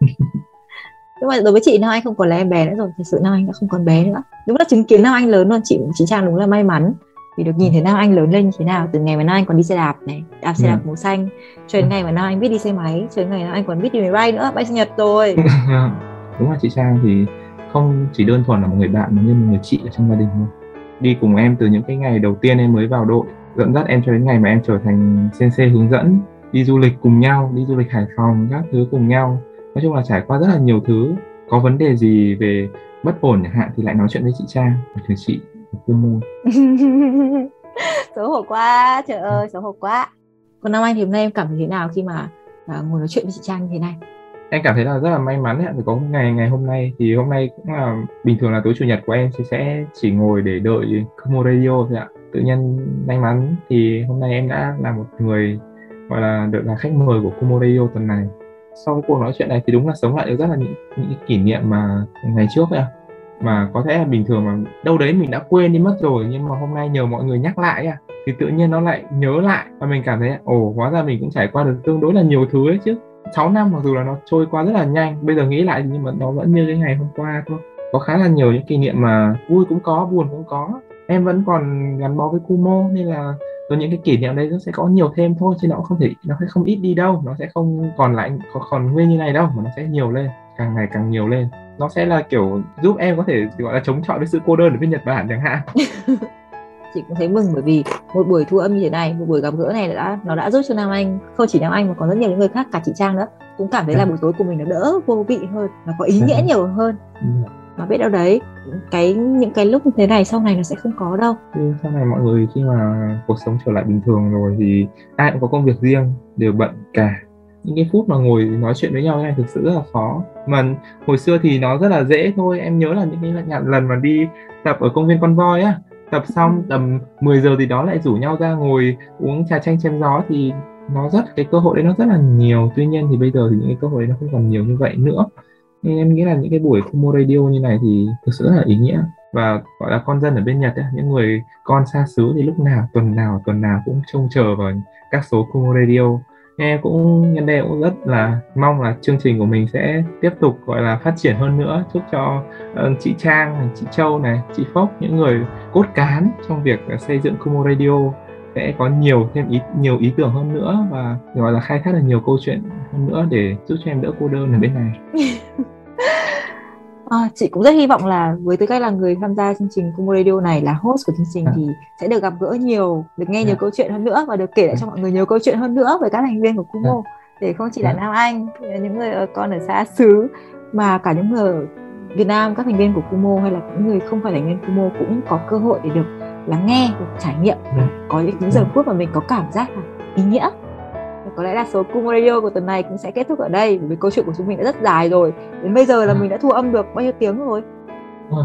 nhưng mà đối với chị Nam Anh không còn là em bé nữa rồi thật sự Nam Anh đã không còn bé nữa. Đúng là chứng kiến Nam Anh lớn luôn chị chị Trang đúng là may mắn. Vì được nhìn thấy Nam Anh lớn lên như thế nào từ ngày mà Nam Anh còn đi xe đạp này đạp xe đạp ừ. màu xanh cho đến ngày mà Nam Anh biết đi xe máy cho đến ngày Nam Anh còn biết đi máy bay nữa bay sinh nhật rồi. (laughs) Đúng là chị Trang thì không chỉ đơn thuần là một người bạn mà như một người chị ở trong gia đình thôi. Đi cùng em từ những cái ngày đầu tiên em mới vào đội dẫn dắt em cho đến ngày mà em trở thành sensei hướng dẫn đi du lịch cùng nhau đi du lịch Hải Phòng các thứ cùng nhau. Nói chung là trải qua rất là nhiều thứ. Có vấn đề gì về bất ổn chẳng hạn thì lại nói chuyện với chị Trang. Thường chị cô môn (laughs) xấu hổ quá trời ơi xấu hổ quá. Còn năm anh thì hôm nay em cảm thấy thế nào khi mà uh, ngồi nói chuyện với chị Trang như thế này? Em cảm thấy là rất là may mắn ấy, vì có ngày ngày hôm nay thì hôm nay cũng là bình thường là tối chủ nhật của em sẽ, sẽ chỉ ngồi để đợi Kumo Radio thôi ạ tự nhiên may mắn thì hôm nay em đã là một người, gọi là, được là khách mời của Kumo Radio tuần này. Sau cái cuộc nói chuyện này thì đúng là sống lại được rất là những những kỷ niệm mà ngày trước ấy mà có thể là bình thường mà đâu đấy mình đã quên đi mất rồi, nhưng mà hôm nay nhờ mọi người nhắc lại à thì tự nhiên nó lại nhớ lại và mình cảm thấy, ồ, hóa ra mình cũng trải qua được tương đối là nhiều thứ ấy chứ. 6 năm mặc dù là nó trôi qua rất là nhanh, bây giờ nghĩ lại nhưng mà nó vẫn như cái ngày hôm qua thôi. Có khá là nhiều những kỷ niệm mà vui cũng có, buồn cũng có em vẫn còn gắn bó với Kumo nên là rồi những cái kỷ niệm đấy nó sẽ có nhiều thêm thôi chứ nó không thể nó sẽ không ít đi đâu nó sẽ không còn lại còn nguyên như này đâu mà nó sẽ nhiều lên càng ngày càng nhiều lên. Nó sẽ là kiểu giúp em có thể gọi là chống chọi với sự cô đơn ở bên Nhật Bản chẳng hạn. (laughs) Chị cũng thấy mừng bởi vì một buổi thu âm như thế này một buổi gặp gỡ này đã nó đã giúp cho Nam Anh không chỉ Nam Anh mà còn rất nhiều những người khác cả chị Trang nữa. Cũng cảm thấy là buổi tối của mình nó đỡ vô vị hơn nó có ý nghĩa nhiều hơn mà biết đâu đấy cái những cái lúc như thế này sau này nó sẽ không có đâu. Ừ, sau này mọi người khi mà cuộc sống trở lại bình thường rồi thì ai cũng có công việc riêng đều bận cả. Những cái phút mà ngồi nói chuyện với nhau này thực sự rất là khó. Mà hồi xưa thì nó rất là dễ thôi. Em nhớ là những cái lần mà đi tập ở công viên con voi á tập xong tầm 10 giờ thì đó lại rủ nhau ra ngồi uống trà chanh chém gió thì nó rất cái cơ hội đấy nó rất là nhiều. Tuy nhiên thì bây giờ thì những cái cơ hội đấy nó không còn nhiều như vậy nữa nên em nghĩ là những cái buổi Kumo Radio như này thì thực sự rất là ý nghĩa và gọi là con dân ở bên Nhật ấy, những người con xa xứ thì lúc nào tuần nào tuần nào cũng trông chờ vào các số Kumo Radio nghe cũng nhân đây cũng rất là mong là chương trình của mình sẽ tiếp tục gọi là phát triển hơn nữa chúc cho uh, chị Trang, này chị Châu này, chị Phốc những người cốt cán trong việc xây dựng Kumo Radio sẽ có nhiều thêm ý nhiều ý tưởng hơn nữa và gọi là khai thác được nhiều câu chuyện hơn nữa để giúp cho em đỡ cô đơn ở bên này. (laughs) À, chị cũng rất hy vọng là với tư cách là người tham gia chương trình Kumo Radio này là host của chương trình à. thì sẽ được gặp gỡ nhiều, được nghe à. nhiều câu chuyện hơn nữa và được kể lại cho mọi người nhiều câu chuyện hơn nữa về các thành viên của Kumo à. để không chỉ là Nam Anh, những người con ở xa xứ mà cả những người ở Việt Nam, các thành viên của Kumo hay là những người không phải thành viên Kumo cũng có cơ hội để được lắng nghe, được trải nghiệm, có những giờ phút mà mình có cảm giác là ý nghĩa có lẽ là số Kumo Radio của tuần này cũng sẽ kết thúc ở đây bởi vì câu chuyện của chúng mình đã rất dài rồi. Đến bây giờ là à. mình đã thu âm được bao nhiêu tiếng rồi?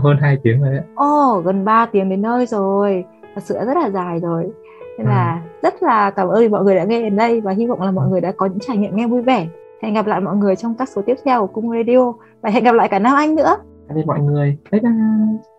Hơn 2 tiếng rồi đấy. Ồ oh, gần 3 tiếng đến nơi rồi. Thật sự đã rất là dài rồi. Nên là à. rất là cảm ơn mọi người đã nghe đến đây và hy vọng là mọi người đã có những trải nghiệm nghe vui vẻ. Hẹn gặp lại mọi người trong các số tiếp theo của Kumo Radio và hẹn gặp lại cả Nam Anh nữa. Tạm biệt mọi người. Bye bye